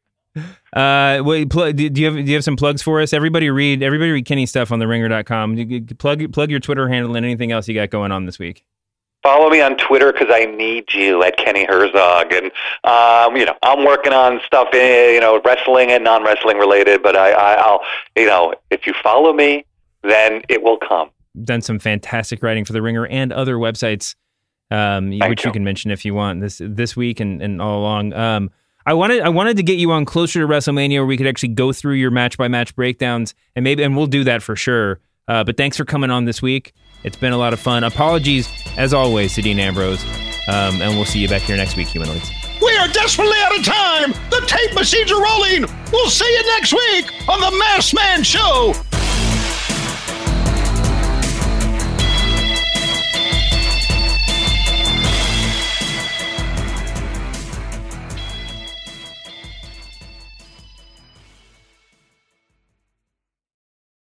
Speaker 1: Uh, wait, pl- do you have do you have some plugs for us? Everybody read everybody read Kenny's stuff on the ringer.com. You- you Plug plug your Twitter handle and anything else you got going on this week.
Speaker 10: Follow me on Twitter because I need you at Kenny Herzog, and um, you know I'm working on stuff, eh, you know, wrestling and non-wrestling related. But I, I, I'll, you know, if you follow me, then it will come.
Speaker 1: Done some fantastic writing for the Ringer and other websites, um, which you.
Speaker 10: you.
Speaker 1: can mention if you want this this week and, and all along. Um, I wanted I wanted to get you on closer to WrestleMania where we could actually go through your match by match breakdowns and maybe and we'll do that for sure. Uh, but thanks for coming on this week. It's been a lot of fun. Apologies as always to Dean Ambrose, um, and we'll see you back here next week, humanoids.
Speaker 3: We are desperately out of time. The tape machines are rolling. We'll see you next week on the Masked Man Show.